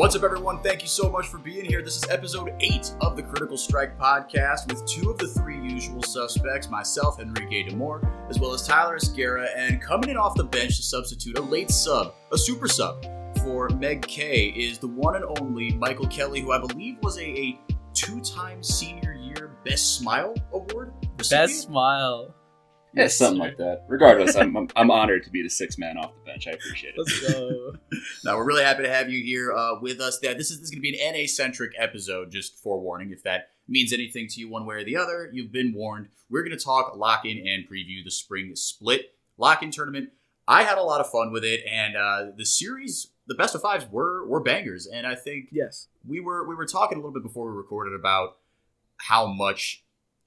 What's up, everyone? Thank you so much for being here. This is episode eight of the Critical Strike podcast with two of the three usual suspects, myself, Henrique Demore, as well as Tyler Esguerra, and coming in off the bench to substitute a late sub, a super sub for Meg K is the one and only Michael Kelly, who I believe was a, a two-time senior year Best Smile Award. recipient? Best smile. Yeah, Yes, something like that. Regardless, I'm, I'm I'm honored to be the sixth man off the bench. I appreciate it. Let's go. No, we're really happy to have you here uh, with us. Yeah, this is this is going to be an NA centric episode. Just forewarning, if that means anything to you one way or the other, you've been warned. We're going to talk lock in and preview the spring split lock in tournament. I had a lot of fun with it, and uh, the series, the best of fives, were were bangers. And I think yes. we were we were talking a little bit before we recorded about how much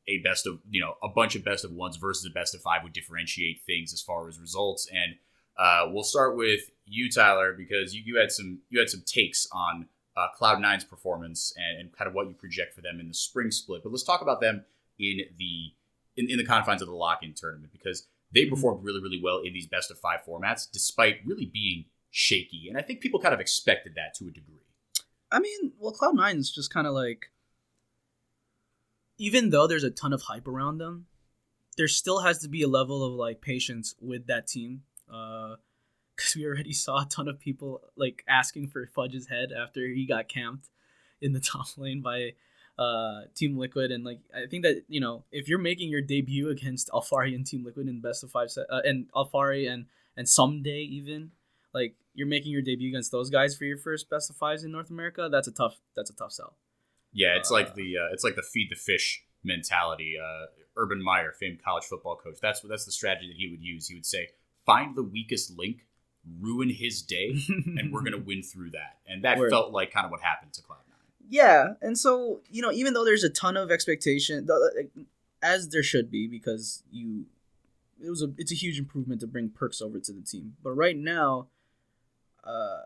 a best of you know a bunch of best of ones versus a best of five would differentiate things as far as results. And uh, we'll start with you tyler because you, you had some you had some takes on uh, cloud nine's performance and, and kind of what you project for them in the spring split. But let's talk about them in the in, in the confines of the lock-in tournament because they performed really really well in these best of five formats despite really being shaky. And i think people kind of expected that to a degree. I mean, well, Cloud Nine is just kind of like, even though there's a ton of hype around them, there still has to be a level of like patience with that team. Because we already saw a ton of people like asking for Fudge's head after he got camped in the top lane by uh, Team Liquid, and like I think that you know if you're making your debut against Alphari and Team Liquid in best of five set, uh, and Alphari and and Ssumday even like you're making your debut against those guys for your first best of fives in North America, that's a tough that's a tough sell. Yeah, it's Uh, like the uh, it's like the feed the fish mentality. Uh, Urban Meyer, famed college football coach, that's that's the strategy that he would use. He would say, find the weakest link, ruin his day, and we're gonna win through that. And that Word. felt like kind of what happened to Cloud Nine. Yeah, and so you know, even though there's a ton of expectation, as there should be, because you, it was a it's a huge improvement to bring Perkz over to the team. But right now, uh,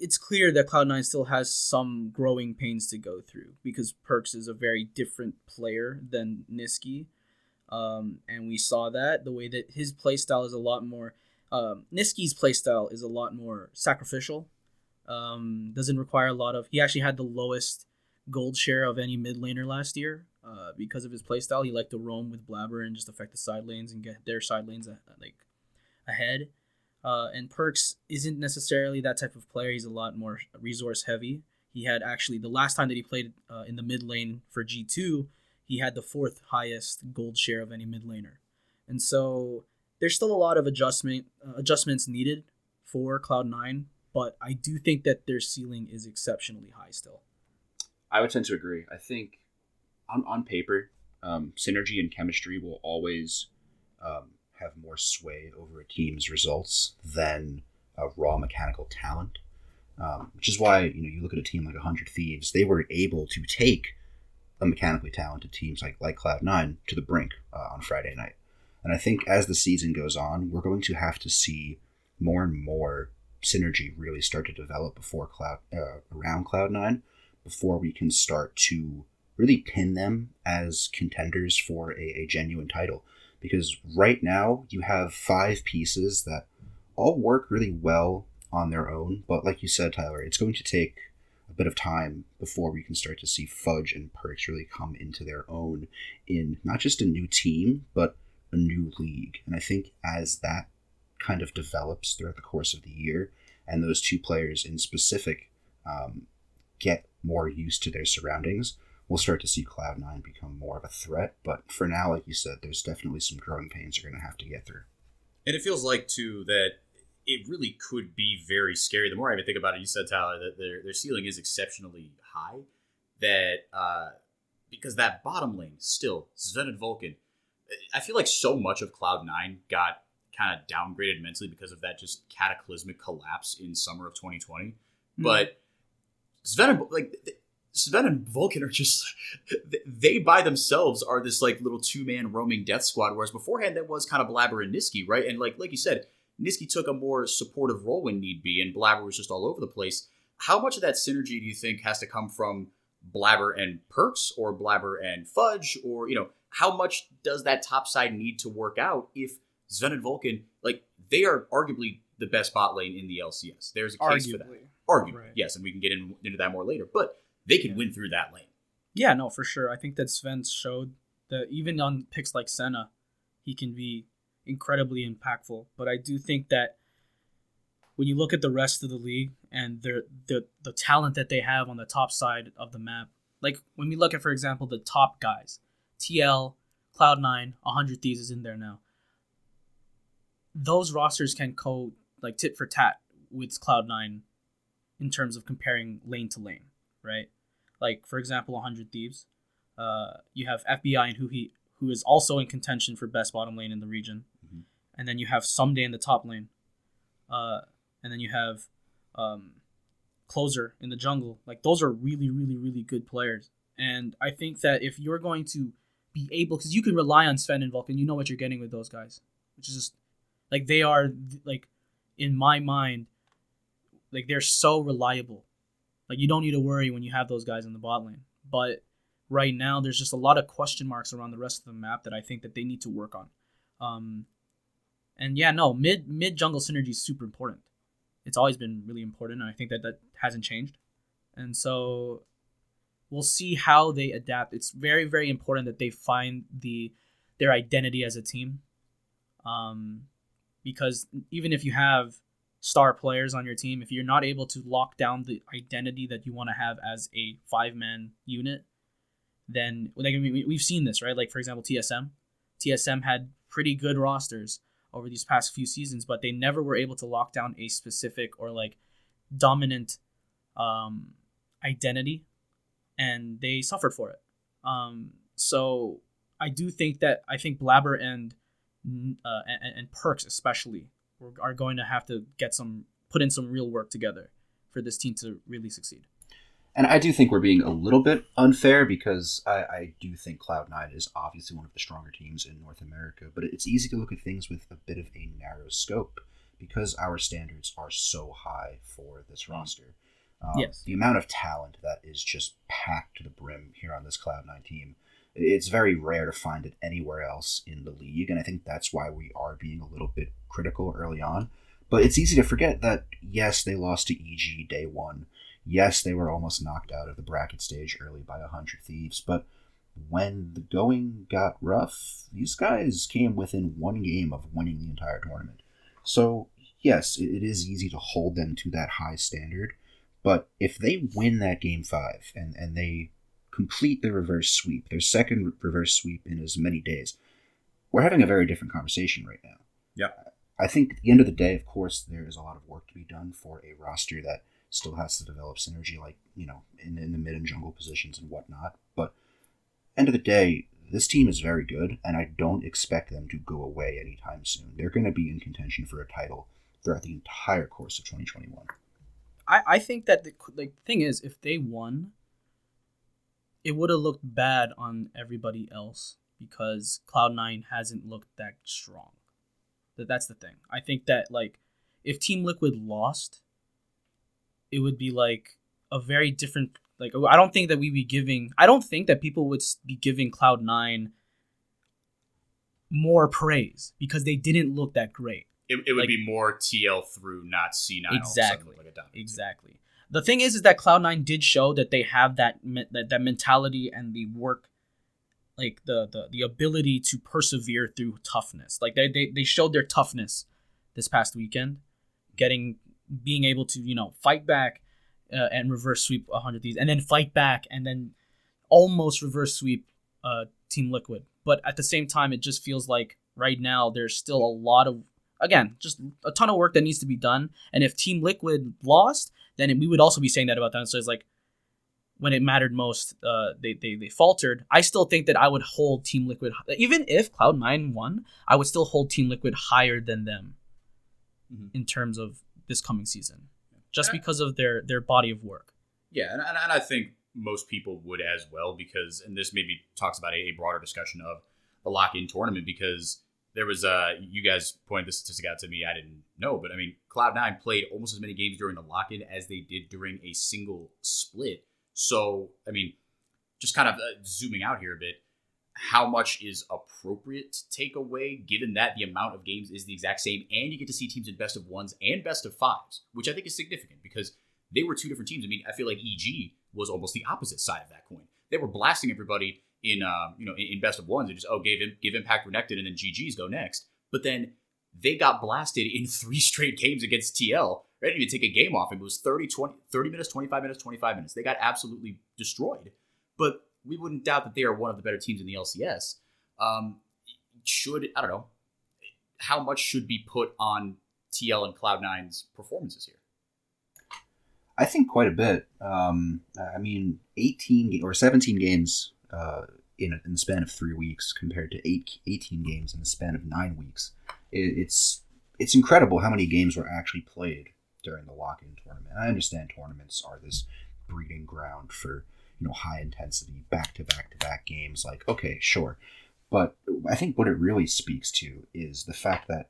it's clear that Cloud Nine still has some growing pains to go through because Perkz is a very different player than Nisqy, um, and we saw that the way that his playstyle is a lot more. Um, Nisqy's playstyle is a lot more sacrificial um, doesn't require a lot of. He actually had the lowest gold share of any mid laner last year uh, because of his playstyle. He liked to roam with Blabber and just affect the side lanes and get their side lanes uh, like ahead. Uh, and Perkz isn't necessarily that type of player. He's a lot more resource heavy. He had actually the last time that he played uh, in the mid lane for G two, he had the fourth highest gold share of any mid laner, and so there's still a lot of adjustment uh, adjustments needed for Cloud Nine, but I do think that their ceiling is exceptionally high still. I would tend to agree. I think on on paper, um, synergy and chemistry will always um, have more sway over a team's results than uh, raw mechanical talent. Um, which is why you know you look at a team like Hundred Thieves, they were able to take a mechanically talented teams like like Cloud Nine to the brink uh, on Friday night. And I think as the season goes on, we're going to have to see more and more synergy really start to develop before Cloud uh, around Cloud Nine before we can start to really pin them as contenders for a, a genuine title. Because right now you have five pieces that all work really well on their own, but like you said, Tyler, it's going to take a bit of time before we can start to see Fudge and Perkz really come into their own in not just a new team, but a new league. And I think as that kind of develops throughout the course of the year, and those two players in specific um, get more used to their surroundings, we'll start to see Cloud9 become more of a threat. But for now, like you said, there's definitely some growing pains you're going to have to get through. And it feels like too that it really could be very scary. The more I even think about it, you said Tyler that their their ceiling is exceptionally high. That uh, because that bottom lane still Zven and Vulcan, I feel like so much of Cloud Nine got kind of downgraded mentally because of that just cataclysmic collapse in summer of 2020. But Zven and like Zven and Vulcan are just they by themselves are this like little two man roaming death squad. Whereas beforehand that was kind of Blabber and Nisqy, right? And like like you said, Nisqy took a more supportive role when need be, and Blabber was just all over the place. How much of that synergy do you think has to come from Blabber and Perkz, or Blabber and Fudge, or you know, how much does that top side need to work out if Zven and Vulcan, like they are arguably the best bot lane in the LCS? There's a case for that. Arguably. arguably, Right. yes, and we can get in, into that more later. But they can Yeah. win through that lane. Yeah, no, for sure. I think that Zven showed that even on picks like Senna, he can be incredibly impactful. But I do think that when you look at the rest of the league and their the the talent that they have on the top side of the map, like when we look at, for example, the top guys, TL, Cloud9, 100 Thieves is in there now. Those rosters can co like tit for tat with Cloud9 in terms of comparing lane to lane, right? Like for example, 100 Thieves. Uh, you have FBI and who he who is also in contention for best bottom lane in the region, Mhm. and then you have Ssumday in the top lane, uh, and then you have um, Closer in the jungle. Like those are really, really, really good players, and I think that if you're going to be able, because you can rely on Zven and Vulcan, you know what you're getting with those guys, which is just like they are like in my mind, like they're so reliable. Like you don't need to worry when you have those guys in the bot lane. But right now, there's just a lot of question marks around the rest of the map that I think that they need to work on. Um, and yeah, no, mid mid jungle synergy is super important. It's always been really important, and I think that that hasn't changed. And so we'll see how they adapt. It's very very important that they find the their identity as a team. Um, because even if you have star players on your team, if you're not able to lock down the identity that you want to have as a five man unit, then like I mean, we- we've seen this right. Like for example, TSM, TSM had pretty good rosters over these past few seasons, but they never were able to lock down a specific or like dominant um, identity, and they suffered for it. Um, so I do think that I think Blabber and uh, and, and Perkz especially we're- are going to have to get some put in some real work together for this team to really succeed. And I do think we're being a little bit unfair because I, I do think Cloud9 is obviously one of the stronger teams in North America, but it's easy to look at things with a bit of a narrow scope because our standards are so high for this roster. Um, Yes. The amount of talent that is just packed to the brim here on this Cloud9 team, it's very rare to find it anywhere else in the league, and I think that's why we are being a little bit critical early on. But it's easy to forget that, yes, they lost to EG day one. Yes, they were almost knocked out of the bracket stage early by a 100 Thieves, but when the going got rough, these guys came within one game of winning the entire tournament. So, yes, it it is easy to hold them to that high standard, but if they win that game five and, and they complete the reverse sweep, their second reverse sweep in as many days, we're having a very different conversation right now. Yeah. I think at the end of the day, of course, there is a lot of work to be done for a roster that still has to develop synergy, like, you know, in, in the mid and jungle positions and whatnot. But end of the day, this team is very good, and I don't expect them to go away anytime soon. They're going to be in contention for a title throughout the entire course of 2021. I, I think that the like thing is if they won, it would have looked bad on everybody else because Cloud Nine hasn't looked that strong. That that's the thing. I think that like if Team Liquid lost, it would be like a very different like I don't think that we'd be giving I don't think that people would be giving Cloud Nine more praise because they didn't look that great. It, it would Like- be more TL through, not C9. all of a sudden, Exactly. like a dominant team. Exactly. The thing is, is that Cloud Nine did show that they have that me- that, that mentality and the work, like the, the the ability to persevere through toughness. Like they, they they showed their toughness this past weekend, getting being able to you know fight back uh, and reverse sweep 100 Thieves, and then fight back and then almost reverse sweep uh, Team Liquid. But at the same time, it just feels like right now there's still a lot of again just a ton of work that needs to be done. And if Team Liquid lost, then we would also be saying that about them. So it's like when it mattered most, uh, they, they they faltered. I still think that I would hold Team Liquid, even if Cloud Nine won, I would still hold Team Liquid higher than them Mhm. in terms of this coming season, just because of their their body of work. Yeah, and, and I think most people would as well because, and this maybe talks about a, a broader discussion of the lock-in tournament because there was uh you guys pointed this statistic out to me I didn't know, but I mean Cloud Nine played almost as many games during the lock-in as they did during a single split. So I mean, just kind of uh, zooming out here a bit, how much is appropriate to take away given that the amount of games is the exact same and you get to see teams in best of ones and best of fives, which I think is significant because they were two different teams. I mean, I feel like EG was almost the opposite side of that coin. They were blasting everybody in um, you know in, in best of ones and just oh give him give Impact Renekton and then GG's go next. But then they got blasted in three straight games against TL. They didn't even take a game off. It was 30, 20, 30 minutes, 25 minutes, 25 minutes. They got absolutely destroyed. But we wouldn't doubt that they are one of the better teams in the LCS. Um, should, I don't know, how much should be put on TL and Cloud9's performances here? I think quite a bit. Um, I mean, 18 or 17 games uh, in, a, in the span of three weeks compared to eight, 18 games in the span of nine weeks. It, it's it's incredible how many games were actually played during the lock-in tournament. I understand tournaments are this breeding ground for you know high intensity back to back to back games. Like okay, sure, but I think what it really speaks to is the fact that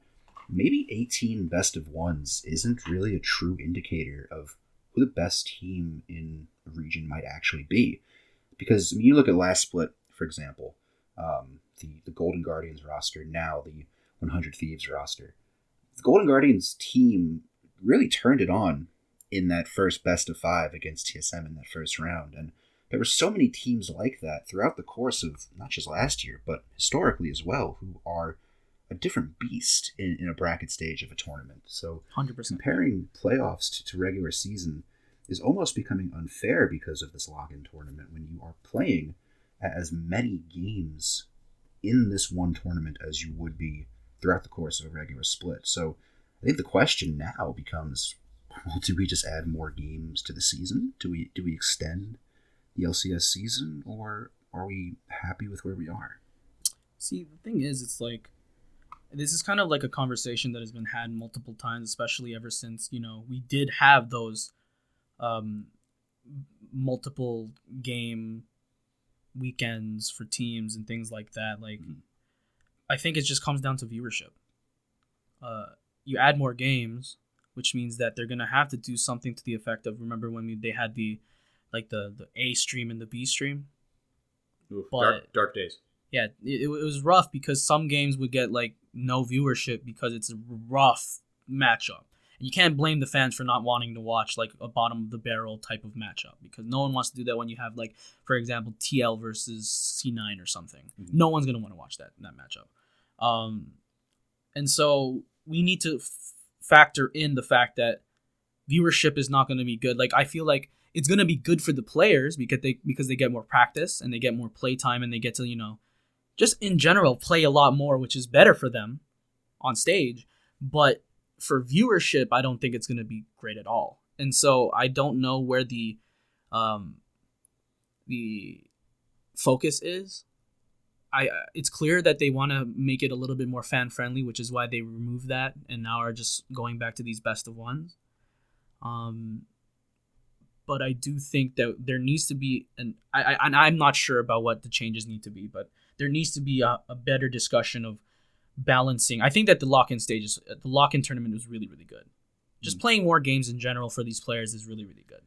maybe 18 best of ones isn't really a true indicator of who the best team in a region might actually be. Because I mean, you look at last split, for example, um, the the Golden Guardians roster, now the 100 Thieves roster. The Golden Guardians team really turned it on in that first best of five against TSM in that first round, and there were so many teams like that throughout the course of not just last year, but historically as well, who are a different beast in, in a bracket stage of a tournament. So 100%. comparing playoffs to, to regular season is almost becoming unfair because of this lock-in tournament when you are playing as many games in this one tournament as you would be throughout the course of a regular split. So I think the question now becomes well, do we just add more games to the season? Do we do we extend the LCS season or are we happy with where we are? See, the thing is, it's like this is kind of like a conversation that has been had multiple times, especially ever since you know we did have those um, multiple game weekends for teams and things like that. Like, Mhm. I think it just comes down to viewership. Uh, you add more games, which means that they're gonna have to do something to the effect of remember when we, they had the like the the A stream and the B stream. Oof, But- dark, dark days. Yeah, it, it was rough because some games would get like no viewership because it's a rough matchup. And you can't blame the fans for not wanting to watch like a bottom of the barrel type of matchup because no one wants to do that when you have like, for example, TL versus C9 or something. Mhm. No one's gonna want to watch that that matchup. Um, and so we need to f- factor in the fact that viewership is not going to be good. Like I feel like it's going to be good for the players because they because they get more practice and they get more play time and they get to you know just in general play a lot more, which is better for them on stage. But for viewership, I don't think it's going to be great at all. And so I don't know where the um, the focus is. I uh, it's clear that they want to make it a little bit more fan friendly, which is why they removed that and now are just going back to these best of ones. Um, but I do think that there needs to be an I, I and I'm not sure about what the changes need to be, but there needs to be a, a better discussion of balancing. I think that the lock in stages, the lock in tournament was really really good. Just Mm. playing more games in general for these players is really really good.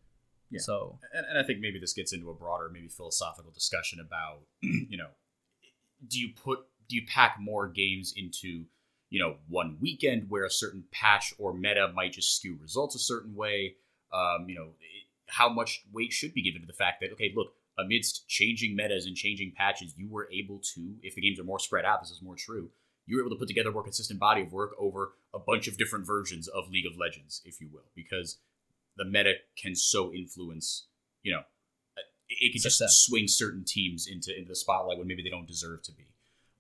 Yeah. So and, and I think maybe this gets into a broader, maybe philosophical discussion about, you know, do you put do you pack more games into, you know, one weekend where a certain patch or meta might just skew results a certain way? Um, you know, how much weight should be given to the fact that okay, look, amidst changing metas and changing patches, you were able to, if the games are more spread out, this is more true. You were able to put together a more consistent body of work over a bunch of different versions of League of Legends, if you will, because the meta can so influence, you know, it can just swing certain teams into into the spotlight when maybe they don't deserve to be.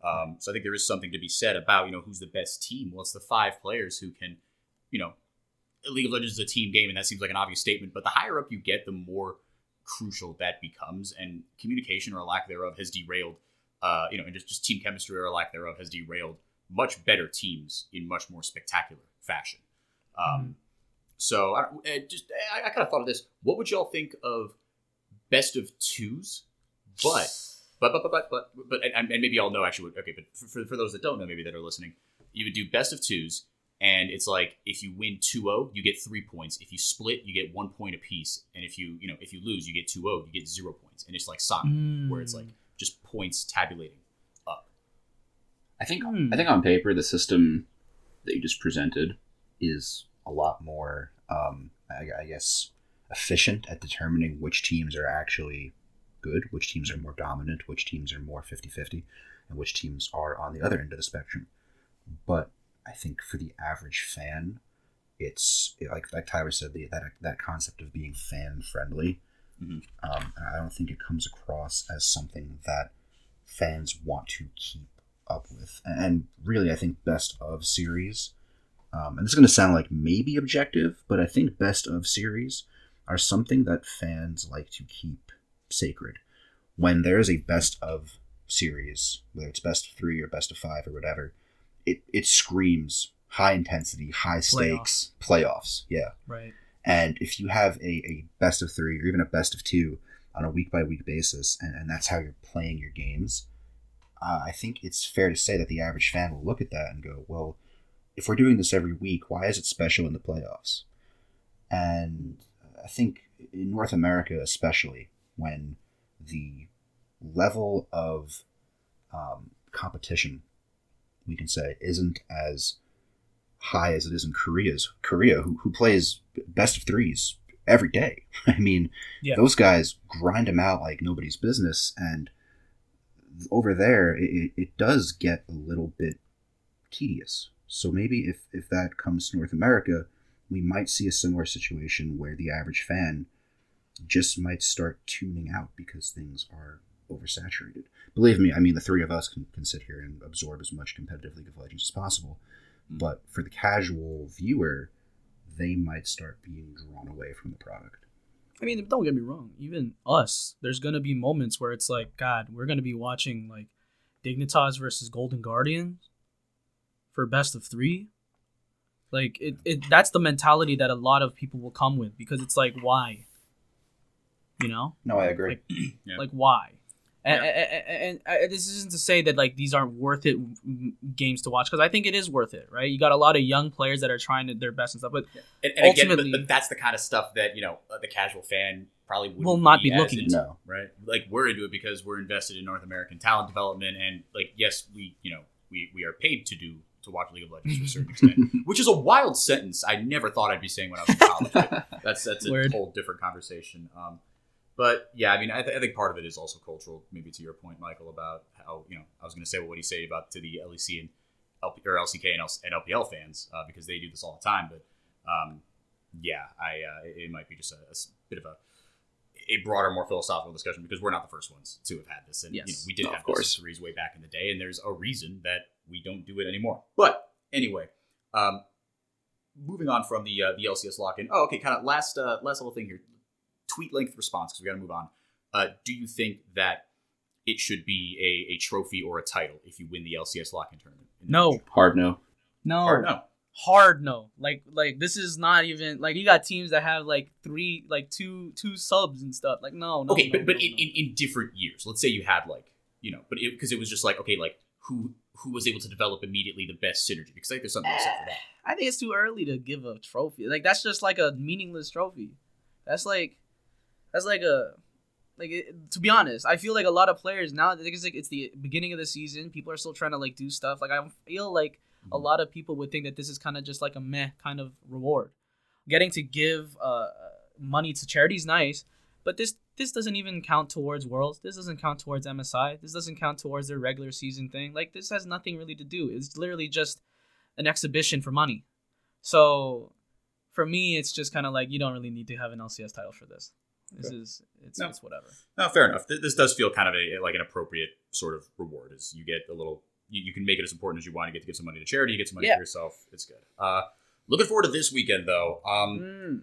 Um, so I think there is something to be said about you know who's the best team. Well, it's the five players who can, you know, League of Legends is a team game, and that seems like an obvious statement. But the higher up you get, the more crucial that becomes, and communication or lack thereof has derailed. Uh, you know, and just, just team chemistry or lack thereof has derailed much better teams in much more spectacular fashion. Um, So I, don't- uh, just I, I kind of thought of this. What would y'all think of best of twos? But but but but but but, and, and maybe y'all know actually. Okay, but for, for, those that don't know, maybe that are listening, you would do best of twos, and it's like if you win 2-0, you get three points. If you split, you get one point apiece, and if you you know if you lose, you get 2-0, you get zero points, and it's like soccer where it's like just points tabulating up. I think Hmm. I think on paper the system that you just presented is a lot more, um, I, I guess, efficient at determining which teams are actually good, which teams are more dominant, which teams are more 50 50, and which teams are on the other end of the spectrum. But I think for the average fan, it's like like Tyler said, the, that that concept of being fan friendly. Mhm. Um, I don't think it comes across as something that fans want to keep up with. And really, I think best of series, um, and this is going to sound like maybe objective, but I think best of series are something that fans like to keep sacred. When there is a best of series, whether it's best of three or best of five or whatever, it, it screams high intensity, high stakes playoffs. Yeah. Right. And if you have a, a best of three or even a best of two on a week by week basis, and, and that's how you're playing your games, uh, I think it's fair to say that the average fan will look at that and go, well, if we're doing this every week, why is it special in the playoffs? And I think in North America, especially, when the level of um, competition, we can say, isn't as high as it is in Korea's Korea, who, who plays best of threes every day. I mean, Yeah. those guys grind them out like nobody's business, and over there, it, it- does get a little bit tedious. So maybe if if that comes to North America, we might see a similar situation where the average fan just might start tuning out because things are oversaturated. Believe me, I mean the three of us can, can sit here and absorb as much competitive League of Legends as possible. Mm. But for the casual viewer, they might start being drawn away from the product. I mean, don't get me wrong. Even us, there's gonna be moments where it's like, God, we're gonna be watching like Dignitas versus Golden Guardians for best of three. Like it, it that's the mentality that a lot of people will come with because it's like, why? You know, No, I agree. Like- Yeah. like why? And, Yeah. and, and, and this isn't to say that like these aren't worth it games to watch because I think it is worth it, right? You got a lot of young players that are trying to, their best and stuff, but And, and again, but, but that's the kind of stuff that you know uh, the casual fan probably Will not be as looking into, No. right? Like we're into it because we're invested in North American talent development, and like yes, we you know we we are paid to do to watch League of Legends to a certain extent, which is a wild sentence. I never thought I'd be saying when I was in college. that's that's a Word. whole different conversation. Um, but yeah, I mean, I, th- I think part of it is also cultural. Maybe to your point, Michael, about how you know I was going to say what do you say about to the LEC and LP, or LCK and, L- and LPL fans uh, because they do this all the time. But um, yeah, I uh, it might be just a bit of a a broader, more philosophical discussion because we're not the first ones to have had this, and you know, we did have course. this threes way back in the day, and there's a reason that we don't do it anymore. But anyway, um, moving on from the uh, the LCS lock-in. Oh, okay, kind of last uh, last little thing here. Tweet length response because we got to move on. Uh, do you think that it should be a, a trophy or a title if you win the LCS lock-in tournament? no. Hard no. no, Or no. hard no like like this is not even like you got teams that have like three like two two subs and stuff like no, no okay, no, but but no, in, no. in, in different years. Let's say you had like you know, but because it, was just like okay, like who who was able to develop immediately the best synergy? Because I think there's something to be for that. I think it's too early to give a trophy like that's just like a meaningless trophy that's like that's like a like it, to be honest I feel like a lot of players now it's like it's the beginning of the season people are still trying to like do stuff like I feel like a lot of people would think that this is kind of just like a meh kind of reward. Getting to give uh, money to charity is nice, but this this doesn't even count towards Worlds. This doesn't count towards MSI. This doesn't count towards their regular season thing. Like this has nothing really to do. It's literally just an exhibition for money. So for me, it's just kind of like you don't really need to have an LCS title for this. This Okay. is it's No. it's whatever. No, fair enough. This does feel kind of a like an appropriate sort of reward. Is you get a little, you, you can make it as important as you want. You get to give some money to charity. You get some money Yeah. for yourself. It's good. Uh, looking forward to this weekend though. Um, Mm.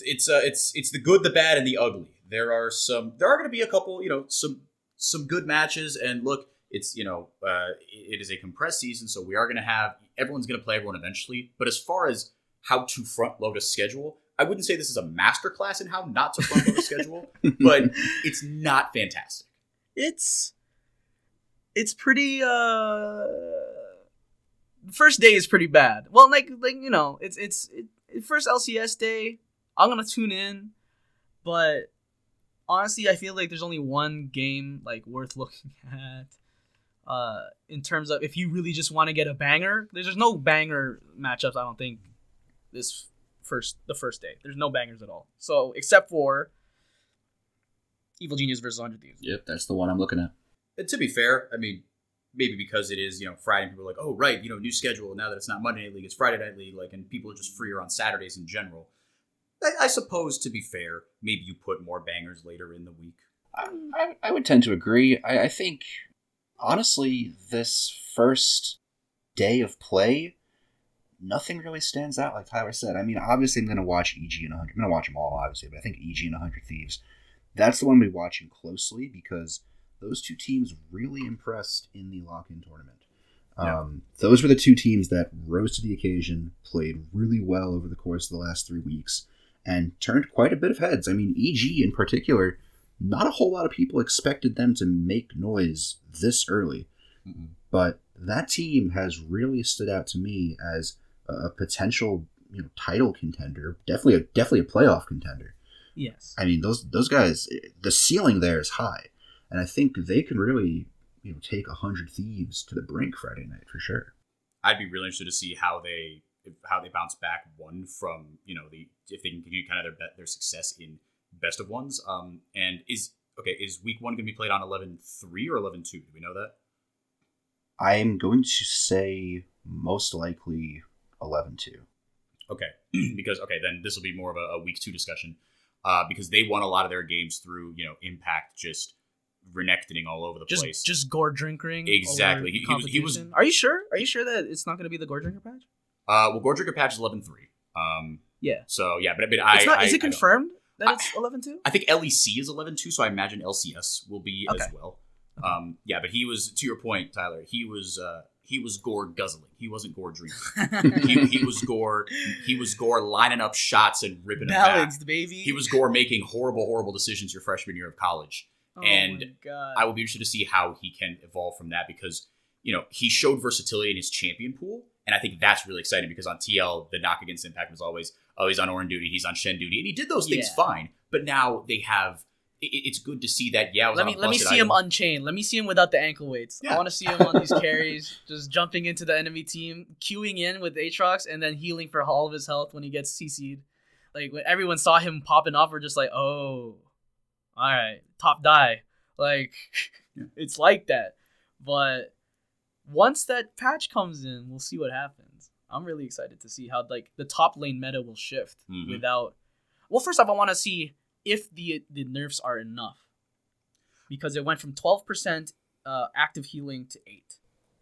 it's uh, it's it's the good, the bad, and the ugly. There are some. There are going to be a couple. You know, some some good matches. And look, it's you know, uh, it is a compressed season, so we are going to have everyone's going to play everyone eventually. But as far as how to front load a schedule, I wouldn't say this is a masterclass in how not to front load a schedule, but it's not fantastic. it's it's pretty uh first day is pretty bad well like like you know it's it's it, first lcs day i'm gonna tune in but honestly i feel like there's only one game like worth looking at uh in terms of if you really just want to get a banger there's, there's no banger matchups i don't think this first the first day. There's no bangers at all. So except for Evil Genius versus 100 Thieves. Yep, that's the one I'm looking at. And to be fair, I mean, maybe because it is you know Friday, and people are like, oh right, you know, new schedule. Now that it's not Monday Night League, it's Friday Night League. Like, and people are just freer on Saturdays in general. I, I suppose to be fair, maybe you put more bangers later in the week. I, I, I would tend to agree. I, I think, honestly, this first day of play, nothing really stands out, like Tyler said. I mean, obviously, I'm going to watch EG and 100. I'm going to watch them all, obviously, but I think EG and 100 Thieves, that's the one we're watching closely because those two teams really impressed in the lock in tournament. Yeah. Um, those were the two teams that rose to the occasion, played really well over the course of the last three weeks, and turned quite a bit of heads. I mean, EG in particular, not a whole lot of people expected them to make noise this early, but that team has really stood out to me as a potential, you know, title contender. Definitely, a, definitely a playoff contender. Yes. I mean, those those guys, the ceiling there is high, and I think they can really, you know, take a hundred thieves to the brink Friday night for sure. I'd be really interested to see how they how they bounce back one from you know the if they can continue kind of their their success in best of ones. Um, and is okay is week one going to be played on 11-3 or 11-2? Do we know that? I'm going to say most likely 11-2. Okay, because okay, then this will be more of a, a week two discussion, uh, because they won a lot of their games through you know impact just renecting all over the Just place. just gore drinking. Exactly. He- he was- he was- Are you sure? Are you sure that it's not going to be the gore drinker patch? uh, well, Gore Drinker patch is 11-3. Um, Yeah. so yeah, but, but I It's not. I- is it don't- confirmed that it's 11-2? I think LEC is 11-2, so I imagine LCS will be as Okay. well. Um, yeah, but he was to your point, Tyler. He was uh, he was gore guzzling. He wasn't gore drinking. he, he was gore. He was gore lining up shots and ripping them back. Baby. He was gore making horrible, horrible decisions your freshman year of college. Oh and. I will be interested to see how he can evolve from that because you know he showed versatility in his champion pool, and I think that's really exciting because on TL the knock against Impact was always oh he's on Ornn duty, he's on Shen duty, and he did those things Yeah. fine. But now they have. It- It's good to see that. Yeah, I was let on me a let me busted see him item. unchained. Let me see him without the ankle weights. I want to see him on these carries, just jumping into the enemy team, queuing in with Aatrox, and then healing for all of his health when he gets CC'd. Like when everyone saw him popping off, we're just like, oh, all right, top die. Like Yeah. it's like that. But once that patch comes in, we'll see what happens. I'm really excited to see how like the top lane meta will shift Mhm. without. Well, first off, I want to see if the the nerfs are enough. Because it went from 12% uh, active healing to 8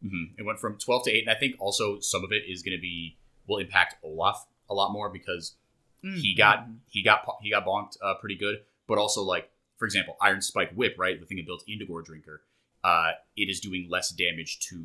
Mhm. It went from 12 to 8, and I think also some of it is going to be will impact Olaf a lot more because he got he got he got bonked uh, pretty good, but also like for example, Iron Spike Whip, right, the thing that built into Gore Drinker, uh, it is doing less damage to.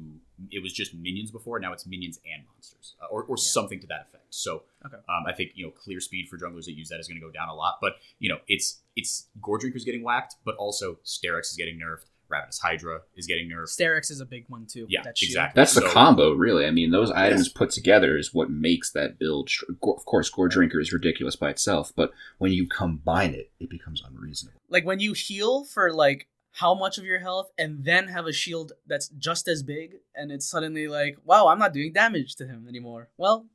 It was just minions before, now it's minions and monsters, uh, or or Yeah. something to that effect. So Okay. um, I think you know clear speed for junglers that use that is going to go down a lot, but you know it's it's Gore Drinker's getting whacked, but also Sterak's is getting nerfed, Ravenous Hydra is getting nerfed. Sterak's is a big one too. Yeah, that exactly. That's the So- combo, really. I mean, those items put together is what makes that build. Of course, Gore Drinker is ridiculous by itself, but when you combine it, it becomes unreasonable. Like when you heal for like how much of your health and then have a shield that's just as big and it's suddenly like, wow, I'm not doing damage to him anymore. Well,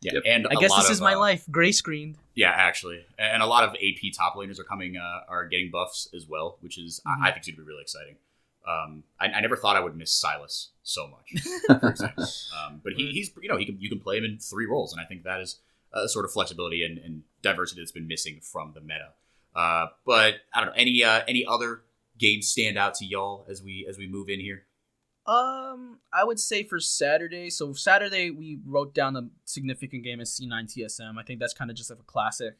Yeah, Yep. and I a guess lot this of, is my uh, life, gray screened. Yeah, actually, and a lot of AP top laners are coming, uh, are getting buffs as well, which is Mhm. I, I think is going to be really exciting. Um, I, I never thought I would miss Sylas so much. Um, but he, he's you know he can you can play him in three roles, and I think that is a sort of flexibility and, and diversity that's been missing from the meta. Uh, but I don't know any uh, any other games stand out to y'all as we as we move in here. Um, I would say for Saturday. So Saturday we wrote down a significant game as C9 TSM. I think that's kind of just like a classic.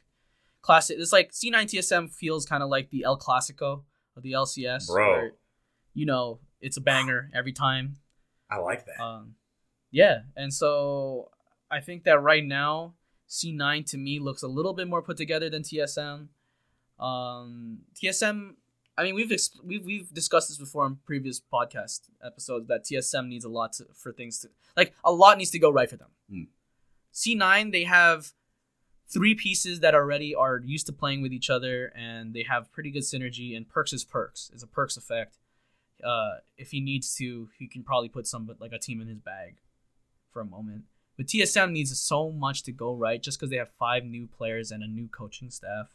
Classic. It's like C9 TSM feels kind of like the El Clasico of the LCS, Bro. where, you know, it's a banger every time. I like that. Um, yeah, and so I think that right now C9 to me looks a little bit more put together than TSM. Um, TSM, I mean, we've ex- we've we've discussed this before in previous podcast episodes that TSM needs a lot to, for things to like a lot needs to go right for them. Hmm. C9 they have three pieces that already are used to playing with each other and they have pretty good synergy and Perkz is Perkz is a Perkz effect uh, if he needs to, he can probably put some like a team in his bag for a moment. But TSM needs so much to go right just because they have five new players and a new coaching staff.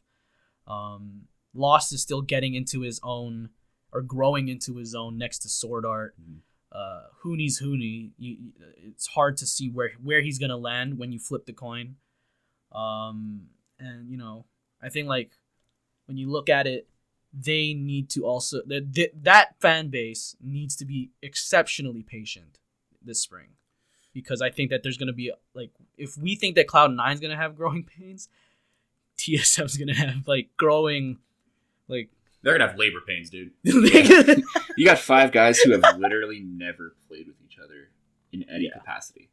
Um, Lost is still getting into his own or growing into his own next to Sword Art. Mhm. Uh, Huni's Huni. You, you- it's hard to see where where he's gonna land when you flip the coin. Um, and you know, I think like when you look at it, they need to also that that fan base needs to be exceptionally patient this spring because I think that there's gonna be like if we think that Cloud Nine's gonna have growing pains, TSM's gonna have like growing like They're gonna have labor pains, dude. You got five guys who have literally never played with each other in any Yeah. capacity.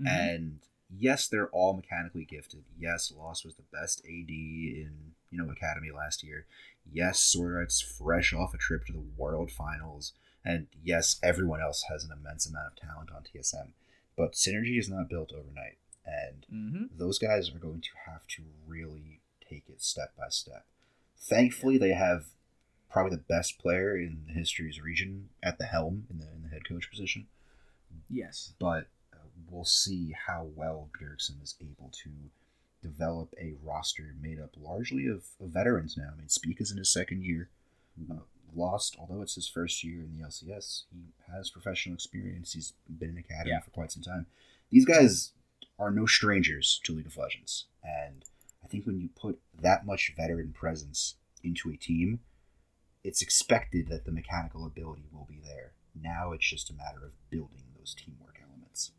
Mhm. And yes, they're all mechanically gifted. Yes, Lost was the best AD in you know Academy last year. Yes, Sword Art's fresh off a trip to the World Finals, and yes, everyone else has an immense amount of talent on TSM. But synergy is not built overnight, and Mhm. those guys are going to have to really take it step by step. Thankfully, they have probably the best player in the history's region at the helm in the in the head coach position yes. but uh, we'll see how well Bjergsen is able to develop a roster made up largely of, of veterans now. I mean, Spica is in his second year. Uh, Lost, although it's his first year in the LCS, he has professional experience. He's been in academy Yeah. for quite some time. These guys are no strangers to League of Legends, and I think when you put that much veteran presence into a team, it's expected that the mechanical ability will be there. Now it's just a matter of building those teamwork elements.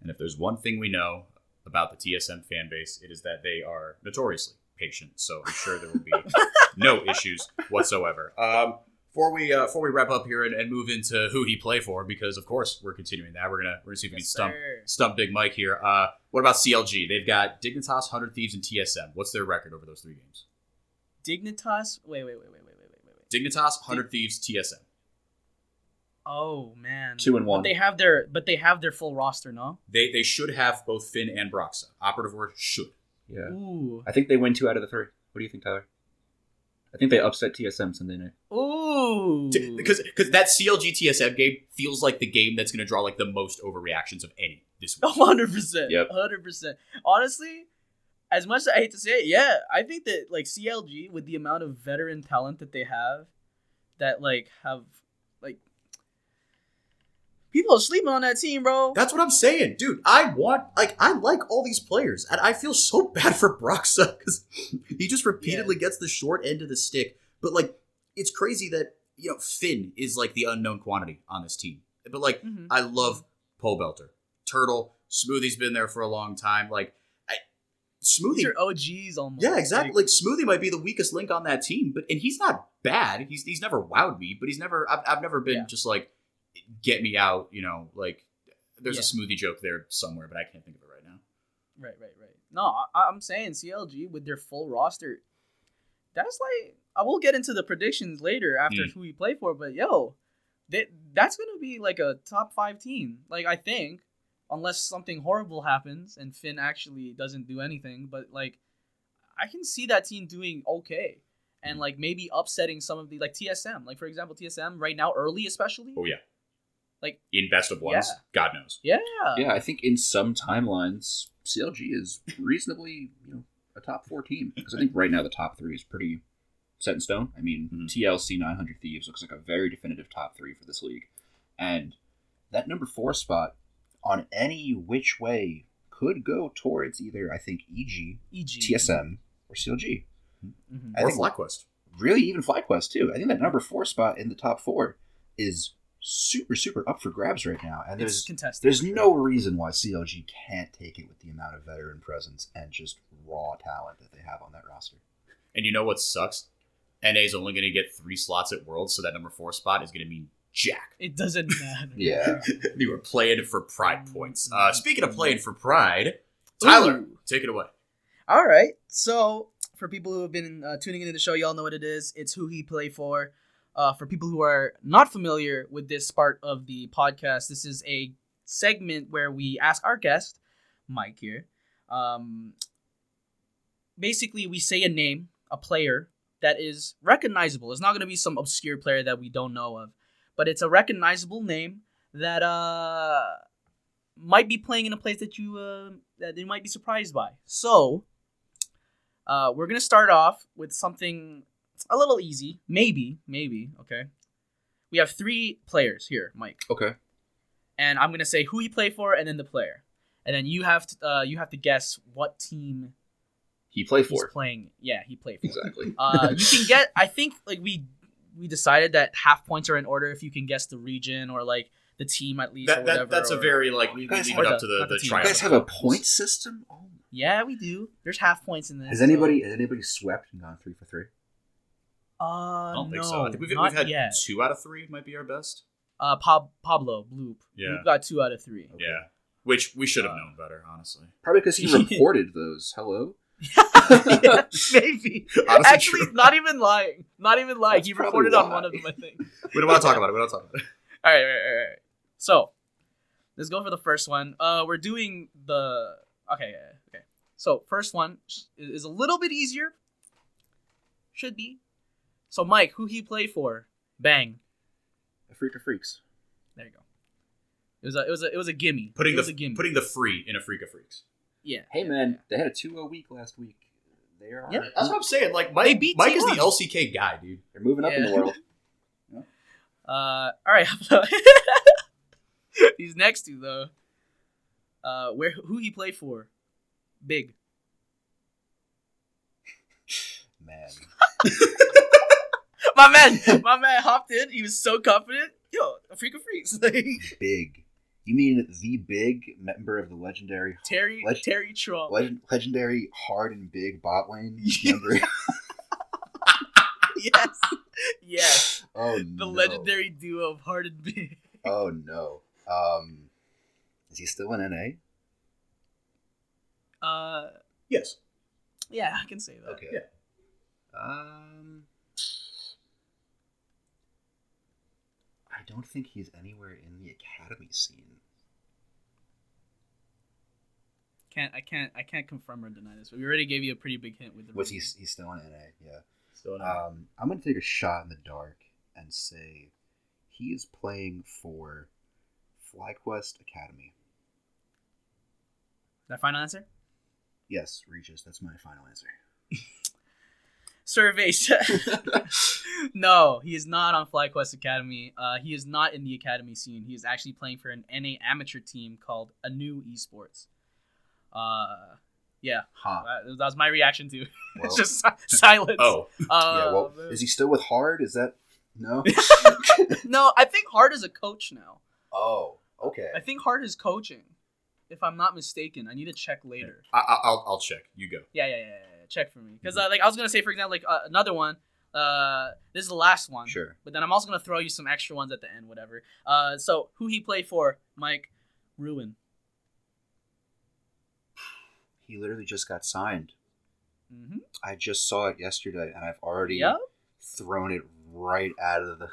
And if there's one thing we know about the TSM fan base, it is that they are notoriously patient. So I'm sure there will be no issues whatsoever. Um, before we uh, before we wrap up here and, and move into who he play for, because of course we're continuing that. We're gonna we're gonna see if we yes, stump sir. stump Big Mike here. Uh, what about CLG? They've got Dignitas, Hundred Thieves, and TSM. What's their record over those three games? Dignitas. Wait, wait, wait, wait, wait, wait, wait, wait. Dignitas, Hundred Dig- Thieves, TSM. Oh man. Two and one. But they have their but they have their full roster, no? They they should have both Finn and Broxa. Operative word should. Yeah. Ooh. I think they win two out of the three. What do you think, Tyler? I think they upset TSM Sunday night. Ooh. Because because that CLG TSM game feels like the game that's going to draw like the most overreactions of any this week. hundred percent. Yep. hundred percent. Honestly, as much as I hate to say it, yeah, I think that like CLG with the amount of veteran talent that they have, that like have like people are sleeping on that team, bro. That's what I'm saying, dude. I want like I like all these players, and I feel so bad for Broxa because he just repeatedly gets the short end of the stick. But like, it's crazy that you know Finn is like the unknown quantity on this team. But like, Mhm. I love Pobelter, Turtle, Smoothie's been there for a long time. Like, I, Smoothie, These are OGs almost. yeah, exactly. Like Smoothie might be the weakest link on that team, but and he's not bad. He's he's never wowed me, but he's never. I've, I've never been Yeah. just like get me out. You know, like there's a Smoothie joke there somewhere, but I can't think of it right now. Right, right, right. No, I, I'm saying CLG with their full roster. That's like I will get into the predictions later after Mm. who we play for, but yo, that that's gonna be like a top five team. Like I think, unless something horrible happens and Finn actually doesn't do anything, but like I can see that team doing okay. And like maybe upsetting some of the like TSM, like for example TSM right now early especially. Oh yeah, Like- in best of ones, Yeah. God knows. Yeah. Yeah, I think in some timelines, CLG is reasonably, you know, a top four team. Because I think right now the top three is pretty set in stone. I mean, Mhm. TLC 900 Thieves looks like a very definitive top three for this league. And that number four spot, on any which way, could go towards either, I think, EG, EG. TSM, or CLG. Mhm. I or think- FlyQuest. Really, even FlyQuest, too. I think that number four spot in the top four is super, super up for grabs right now. And there's contested. there's no reason why CLG can't take it with the amount of veteran presence and just raw talent that they have on that roster. And you know what sucks? NA is only going to get three slots at Worlds, so that number four spot is going to mean jack. It doesn't matter. Yeah. we were playing for pride points. Uh, speaking of playing for pride, Tyler, Ooh. take it away. All right. So for people who have been uh, tuning into the show, y'all know what it is. It's who he play for. Uh, for people who are not familiar with this part of the podcast, this is a segment where we ask our guest, Mike here. Um, basically, we say a name, a player that is recognizable. It's not going to be some obscure player that we don't know of, but it's a recognizable name that uh might be playing in a place that you uh, that you might be surprised by. So, uh, we're gonna start off with something a little easy, maybe, maybe. Okay, we have three players here, Mike, Okay. and I'm gonna say who he played for and then the player, and then you have to uh, you have to guess what team He played for. playing. Yeah, he played for. Exactly. Uh, you can get. I think like we we decided that half points are in order if you can guess the region or like the team at least. or That, whatever, that that's a very like we, we leave have it up the- to the the the team. you guys have a point system? Oh. Yeah, we do. There's half points in this. Has so- anybody has anybody swept and gone three for three? Uh, I don't no, think so. I think we've, not we've had yet. two out of three might be our best. Uh, Pab- Pablo Bloop. Yeah. Bloop got two out of three. Okay. Yeah, which we should have Uh, known better, honestly. Probably because he reported those. Hello. yeah, maybe. Honestly, Actually, true. not even lying. Not even lying. That's he probably reported on one of them, I think. We don't want to talk about it. We don't talk about it. All right, all right, all right, all right. So, let's go for the first one. Uh, we're doing the okay, okay. So first one is is a little bit easier. Should be. So Mike, who he played for? Bang. Afreeca Freecs. There you go. It was a it was a it was a gimme. Putting it was the a gimme. putting the free in Afreeca Freecs. yeah. Hey man, they had a 2-0 week last week. They are. Yeah. That's what I'm saying. Like They Mike, beat Mike is the T1. LCK guy, dude. They're moving up in Yeah. the world. Uh, all right. These next two though. Uh, where who he played for? Big. Man. My man, my man hopped in. He was so confident. Yo, Afreeca Freecs. Like Big. You mean the big member of the legendary Terry Leg- Terry Trump. legend, legendary hard and big bot lane Yeah. member? yes, yes. oh The no. legendary duo of Hard and Big. Oh no. Um is he still in NA? Uh, Yes. yeah, I can say that. Okay. Yeah. Um I don't think he's anywhere in the academy scene. Can't I can't I can't confirm or deny this. But we already gave you a pretty big hint with the. Was region. he he's still in NA, yeah. Still in Um, I'm going to take a shot in the dark and say he is playing for FlyQuest Academy. That final answer? Yes, Regis, that's my final answer. Survey said no. He is not on FlyQuest Academy. Uh, he is not in the academy scene. He is actually playing for an NA amateur team called A New Esports. Uh, yeah, Huh. that, that was my reaction to. Well, it's just si- silence. Oh, uh, yeah, well, is he still with Hard? Is that no? no, I think Hard is a coach now. oh, okay. I think Hard is coaching, if I'm not mistaken. I need to check later. I, I- I'll I'll check. You go. Yeah, yeah, yeah, yeah. Yeah. Check for me, because uh, like I was gonna say, for example, like uh, another one. Uh, this is the last one. Sure. But then I'm also gonna throw you some extra ones at the end, whatever. Uh, so who he played for? Mike Ruin. He literally just got signed. Mm-hmm. I just saw it yesterday, and I've already Yep. thrown it right out of the.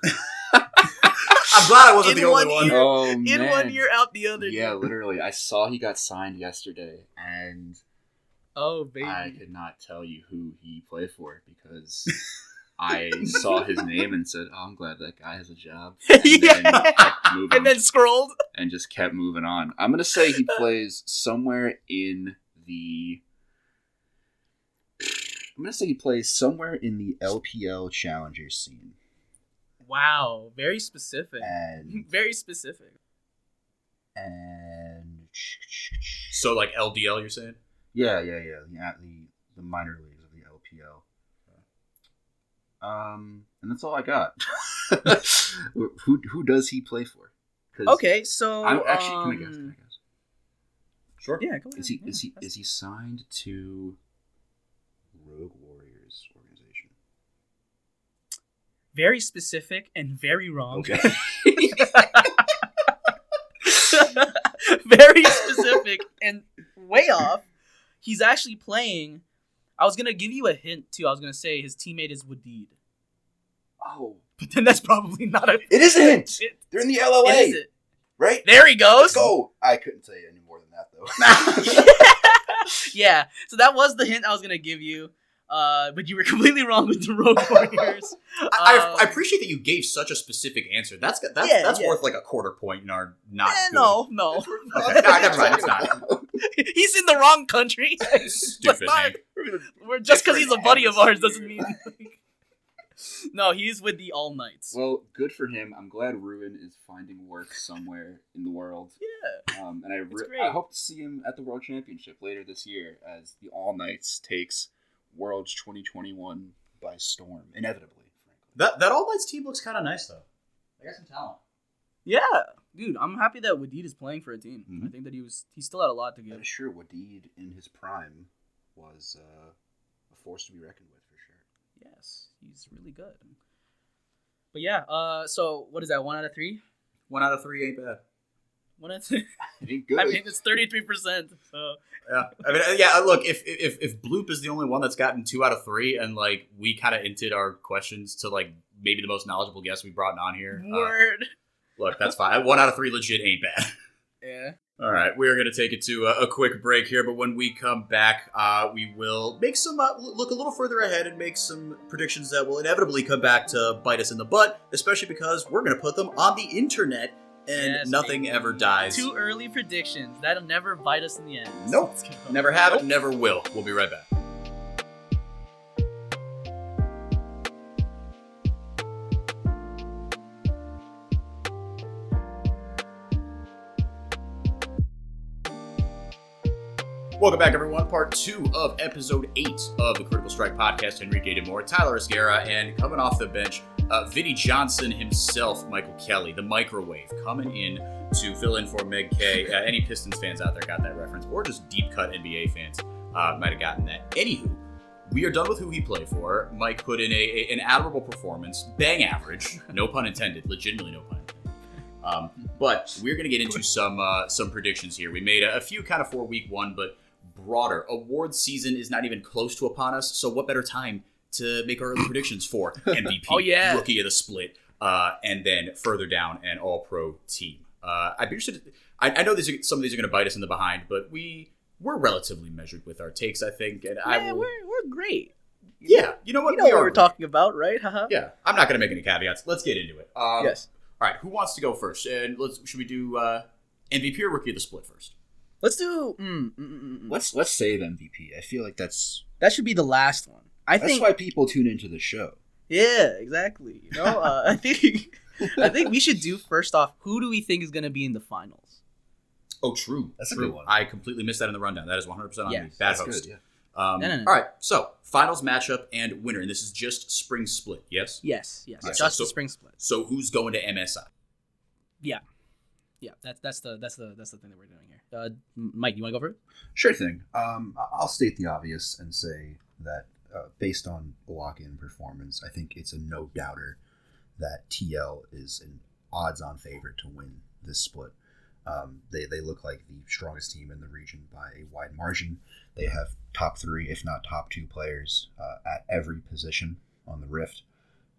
I'm glad I wasn't In the only one one. year. oh In man! one year, out the other. Yeah, dude. literally. I saw he got signed yesterday, and Oh baby. I could not tell you who he played for because I saw his name and said, "Oh, I'm glad that guy has a job." And then Yeah. kept moving and then scrolled. and just kept moving on. I'm gonna say he plays somewhere in the. I'm gonna say he plays somewhere in the LPL Challenger scene, Wow, very specific. and Very specific. and So like LDL, you're saying? Yeah, yeah, yeah, yeah, the the minor leagues of the LPL. Um, and that's all I got. who who does he play for? Okay, so I'm actually um, can I guess? Can I guess? Sure. Yeah, go ahead. Is he yeah. is he is he signed to Rogue Warriors organization? very specific and very wrong. Okay. very specific and way off. He's actually playing. I was gonna give you a hint too. I was gonna say his teammate is Wadid, oh, but then that's probably not a. it is a hint. It, They're in the it. right? There he goes. Let's go. I couldn't tell you any more than that though. yeah. So that was the hint I was gonna give you. Uh, but you were completely wrong with the Road Warriors. I, I, Um, I appreciate that you gave such a specific answer. That's that's Yeah, that's yeah. worth like a quarter point in our not. Eh, no, no. Okay, no, never mind. It's not. he's in the wrong country. Stupid not- We're just because he's a buddy of ours doesn't mean. Like... No, he's with the All Knights. Well, good for him. I'm glad Ruin is finding work somewhere in the world. yeah. Um, and I, re- I hope to see him at the World Championship later this year as the All Knights takes Worlds 2021 by storm, inevitably. Frankly. That that All Knights team looks kind of nice though. They got some talent. Yeah, dude, I'm happy that Wadid is playing for a team. I Mhm. think that he was he still had a lot to Yeah, give. sure, Wadid in his prime was uh, a force to be reckoned with for sure. Yes, he's really good. But yeah, uh, so what is that? One out of three? One out of three ain't bad. One out of three. He ain't good. I mean, it's thirty three percent. So Yeah, I mean, uh, yeah. Look, if if if Bloop is the only one that's gotten two out of three, and like we kind of hinted our questions to like maybe the most knowledgeable guest we brought on here. uh, word. look, that's fine. One out of three legit ain't bad. Yeah. All right, we are going to take it to a, a quick break here, but when we come back, uh, we will make some uh, look a little further ahead and make some predictions that will inevitably come back to bite us in the butt, especially because we're going to put them on the internet and Yes, nothing baby. ever dies. Too early predictions. That'll never bite us in the end. Nope. Never have Nope. it, never will. We'll be right back. Welcome back, everyone. Part two of episode eight of the Critical Strike podcast. Henrique Demore, Tyler Esguerra, and coming off the bench, uh, Vinny Johnson himself, Michael Kelly, the microwave, coming in to fill in for Meg K. Uh, any Pistons fans out there got that reference, or just deep cut NBA fans uh, might have gotten that. Anywho, we are done with who he played for. Mike put in a, a- an admirable performance, bang average, no pun intended, legitimately no pun intended. Um, but we're going to get into some uh, some predictions here. We made a, a few kind of for week one, but broader. Award season is not even close to upon us, so what better time to make our early predictions for MVP, Oh, yeah. Rookie of the Split, uh, and then further down an All Pro team. Uh, I'd be interested. I, I know these are, some of these are going to bite us in the behind, but we we're relatively measured with our takes, I think, and I will. we're we're great. Yeah, you know what? You know We what are we're great. talking about, right? Haha. Yeah, I'm not going to make any caveats. Let's get into it. Um, Yes. All right, who wants to go first? And let's should we do uh, MVP or Rookie of the Split first? Let's do. Mm, mm, mm, mm, mm. Let's let's save MVP. I feel like that's That should be the last one. I that's think. why people tune into the show. Yeah, exactly. You know, uh, I think. I think we should do first off. Who do we think is going to be in the finals? Oh, true. That's a true. good one. I completely missed that in the rundown. That is 100 percent on Yeah, me. Bad That's host. good. Yeah. Um, No, no, no. All right, so finals matchup and winner, and this is just spring split. Yes. Yes, yes. Alright, just so- the spring split. So who's going to MSI? Yeah, yeah. That's that's the that's the that's the thing that we're doing here. Uh, Mike, you want to go for it? Sure thing. Um, I'll state the obvious and say that uh, based on lock-in performance, I think it's a no doubter that TL is an odds-on favorite to win this split. Um, they, they look like the strongest team in the region by a wide margin. They have top three, if not top two, players uh, at every position on the Rift.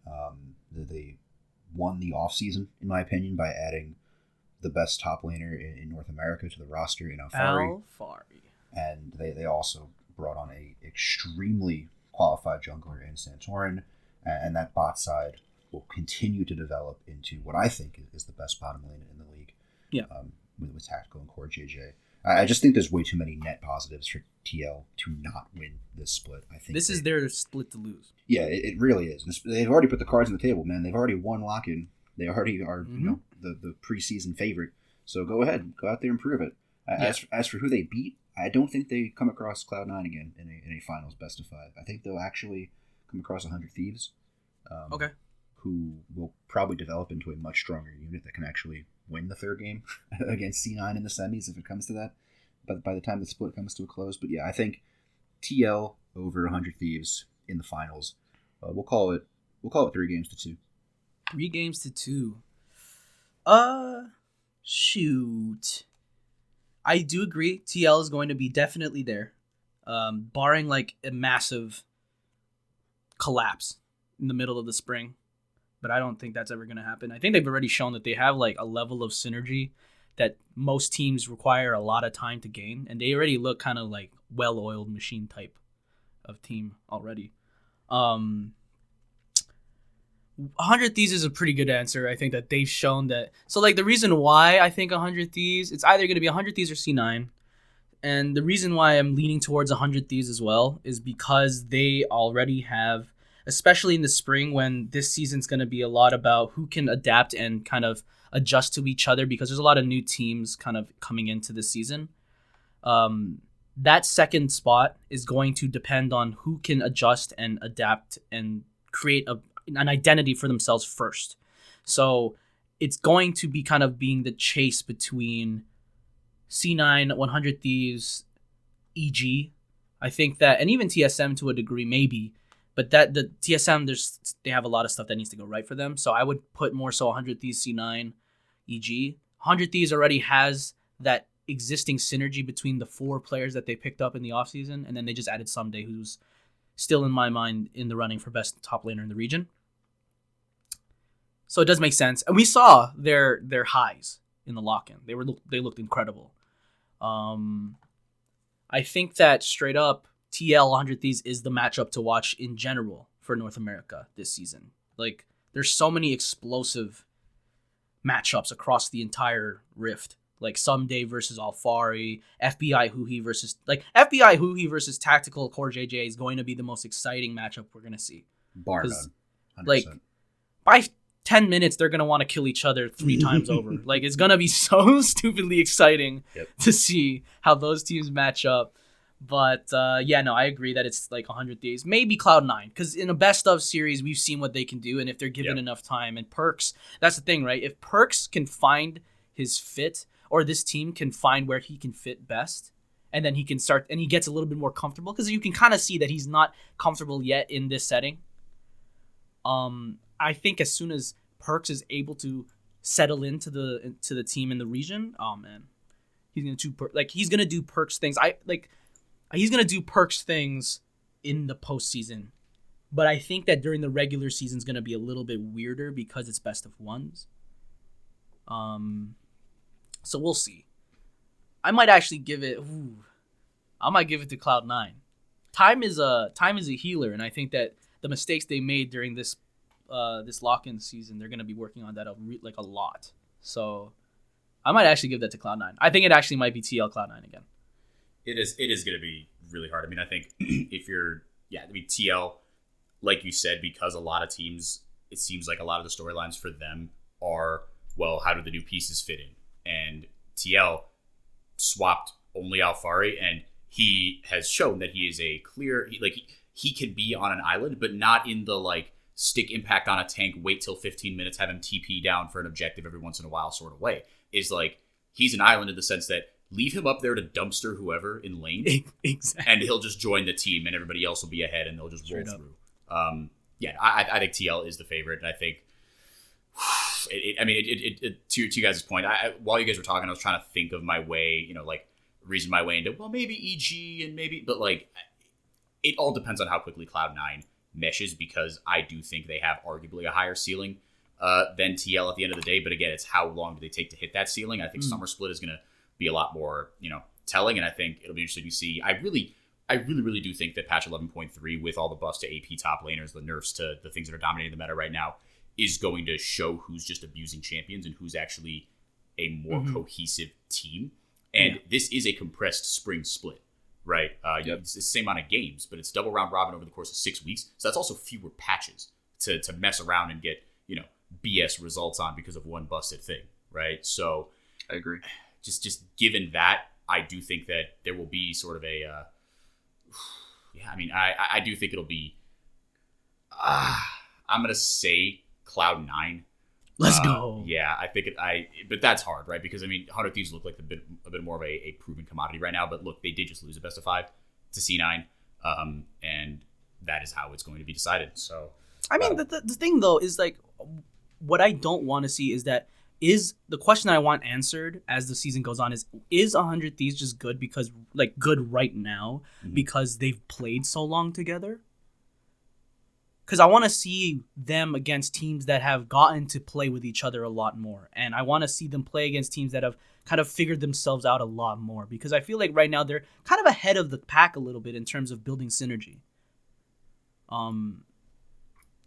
Um, they, they won the offseason, in my opinion, by adding the best top laner in, in North America to the roster in Alphari Alphari. and they, they also brought on a extremely qualified jungler in Santorin, and, that bot side will continue to develop into what I think is, the best bottom lane in the league. Yeah. Um, with, with tactical and core JJ. I, I just think there's way too many net positives for TL to not win this split. I think This they- is their split to lose. yeah, it, it really is. This- They've already put the cards on the table, man. They've already won lock in. They already are, Mhm. you know, the, the preseason favorite. So go ahead, go out there and prove it. Yeah. As, as for who they beat, I don't think they come across Cloud Nine again in a, in a finals best of five. I think they'll actually come across hundred thieves. Um, Okay. Who will probably develop into a much stronger unit that can actually win the third game against C9 in the semis if it comes to that. But by the time the split comes to a close, but yeah, I think TL over 100 Thieves in the finals. Uh, we'll call it. We'll call it three games to two. Three games to two. Uh, shoot. I do agree. TL is going to be definitely there, um, barring like a massive collapse in the middle of the spring. But I don't think that's ever going to happen. I think they've already shown that they have like a level of synergy that most teams require a lot of time to gain, and they already look kind of like well-oiled machine type of team already. Um, 100 Thieves is a pretty good answer. I think that they've shown that. So, like, the reason why I think 100 Thieves, it's either going to be 100 Thieves or C9. And the reason why I'm leaning towards 100 Thieves as well is because they already have, especially in the spring when this season's going to be a lot about who can adapt and kind of adjust to each other because there's a lot of new teams kind of coming into the season. Um, that second spot is going to depend on who can adjust and adapt and create a, an identity for themselves first. So it's going to be kind of being the chase between C9, 100 Thieves, EG. I think that, and even TSM to a degree, maybe. But that the TSM, there's they have a lot of stuff that needs to go right for them. So I would put more so 100 Thieves, C9, EG. 100 Thieves already has that existing synergy between the four players that they picked up in the offseason, and then they just added Ssumday, who's still in my mind in the running for best top laner in the region. So it does make sense, and we saw their their highs in the lock-in. They were they looked incredible. Um, I think that straight up TL 100 Thieves is the matchup to watch in general for North America this season. Like there's so many explosive matchups across the entire rift like Ssumday versus Alphari, FBI Huhi versus like FBI Huhi versus Tactical Core JJ is going to be the most exciting matchup we're gonna see. Bar none. 100%. like, By ten minutes, they're gonna want to kill each other three times over. Like it's gonna be so stupidly exciting Yep. to see how those teams match up. But uh, yeah, no, I agree that it's like 100 days, maybe Cloud Nine, because in a best of series, we've seen what they can do, and if they're given Yep. enough time and Perkz, that's the thing, right? If Perkz can find his fit, or this team can find where he can fit best, and then he can start, and he gets a little bit more comfortable, because you can kind of see that he's not comfortable yet in this setting. Um, I think as soon as Perkz is able to settle into the to the team in the region, oh man, he's gonna do per- like he's gonna do Perkz things. I like he's gonna do Perkz things in the postseason, but I think that during the regular season is gonna be a little bit weirder because it's best of ones. Um, so we'll see. I might actually give it. Ooh, I might give it to Cloud Nine. Time is a time is a healer, and I think that the mistakes they made during this uh, this lock-in season, they're gonna be working on that a re- like a lot. So I might actually give that to Cloud Nine. I think it actually might be TL Cloud Nine again. it is it is going to be really hard. I mean, I think if you're yeah, I mean TL, like you said, because a lot of teams, it seems like a lot of the storylines for them are well, how do the new pieces fit in? And TL swapped only Alphari, and he has shown that he is a clear he, like he, he can be on an island, but not in the like stick impact on a tank, wait till 15 minutes, have him TP down for an objective every once in a while sort of way. Is like he's an island in the sense that leave him up there to dumpster whoever in lane, exactly. and he'll just join the team, and everybody else will be ahead, and they'll just roll up. through. Um, yeah, I, I think TL is the favorite, and I think. It, it, I mean, it, to, to you guys' point, I, I, while you guys were talking, I was trying to think of my way, you know, like reason my way into well, maybe EG and maybe, but like, it all depends on how quickly Cloud Nine meshes because I do think they have arguably a higher ceiling uh, than TL at the end of the day. But again, it's how long do they take to hit that ceiling? I think Mm. Summer Split is going to be a lot more, you know, telling, and I think it'll be interesting to see. I really, I really, really do think that patch 11.3 with all the buffs to AP top laners, the nerfs to the things that are dominating the meta right now, is going to show who's just abusing champions and who's actually a more Mhm. cohesive team. And Yeah. this is a compressed spring split, right? Uh, Yep. It's the same amount of games, but it's double round robin over the course of six weeks. So that's also fewer patches to, to mess around and get, you know, BS results on because of one busted thing, right? So I agree. just just given that, I do think that there will be sort of a, uh, yeah. I mean, I I- do think it'll be. Uh, I'm gonna say Cloud Nine. Let's Uh, go. Yeah, I think it. I but that's hard, right? Because I mean, Hundred Thieves look like a bit a bit more of a, a proven commodity right now. But look, they did just lose a best of five to C9, um, and that is how it's going to be decided. So I mean, the, the, the thing though is like, what I don't want to see is that is the question that I want answered as the season goes on is is 100 Thieves just good because like good right now Mhm. because they've played so long together? Because I want to see them against teams that have gotten to play with each other a lot more, and I want to see them play against teams that have kind of figured themselves out a lot more. Because I feel like right now they're kind of ahead of the pack a little bit in terms of building synergy. Um,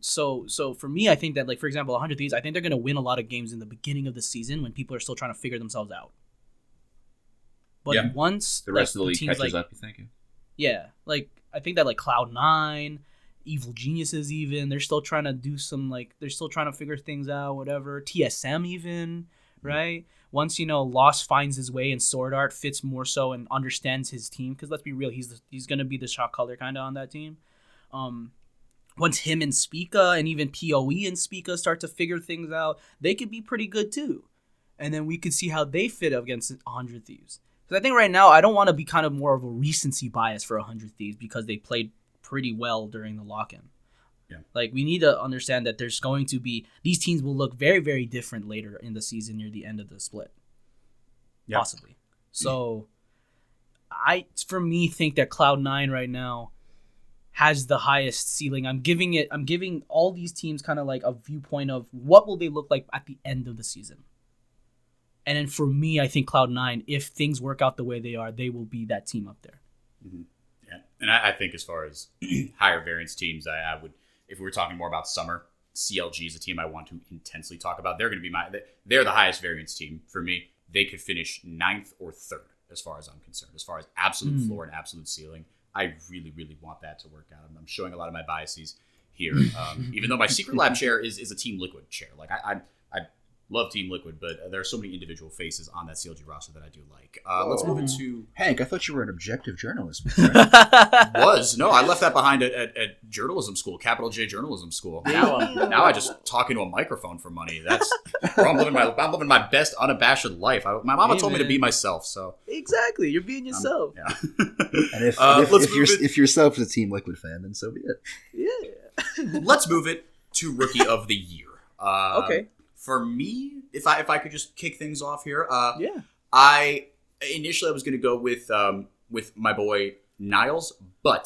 so so for me, I think that like for example, 100 Thieves, I think they're gonna win a lot of games in the beginning of the season when people are still trying to figure themselves out. But Yeah. once The rest like, of the league teams catches like, up. You think? Yeah, like I think that like Cloud Nine, Evil Geniuses, even they're still trying to do some like they're still trying to figure things out. Whatever TSM even right. Once you know Lost finds his way and Sword Art fits more so and understands his team because let's be real, he's the, he's gonna be the shot color kind of on that team. Um, once him and Spica and even Poe and Spica start to figure things out, they could be pretty good too. And then we could see how they fit up against 100 Thieves. Because I think right now I don't want to be kind of more of a recency bias for 100 Thieves because they played pretty well during the lock-in. Yeah. Like we need to understand that there's going to be these teams will look very very different later in the season near the end of the split. Yeah. Possibly. So I for me think that Cloud9 right now has the highest ceiling. I'm giving it I'm giving all these teams kind of like a viewpoint of what will they look like at the end of the season. And then for me, I think Cloud9, if things work out the way they are, they will be that team up there. Yeah, and I, I think as far as higher variance teams, I, I would, if we were talking more about summer, CLG is a team I want to intensely talk about. They're going to be my, they're the highest variance team for me. They could finish ninth or third as far as I'm concerned. As far as absolute Hmm. floor and absolute ceiling, I really, really want that to work out. I'm, showing a lot of my biases here, um, even though my secret lab chair is, is a Team Liquid chair. Like I, I love Team Liquid, but there are so many individual faces on that CLG roster that I do like. Uh, let's move into Hank, I thought you were an objective journalist. was no i left that behind at, at, at journalism school capital j journalism school now, uh, now i just talk into a microphone for money that's bro, i'm living my i'm living my best unabashed life I, my mama Hey, told me to be myself so exactly. You're being I'm- yourself. yeah and if, Uh, if, let's if, you're, it- if yourself is a Team Liquid fan, then so be it. Yeah. let's move it to rookie of the year uh, Okay. For me if i if i could just kick things off here uh Yeah. I initially I was going to go with um, with my boy Niles, but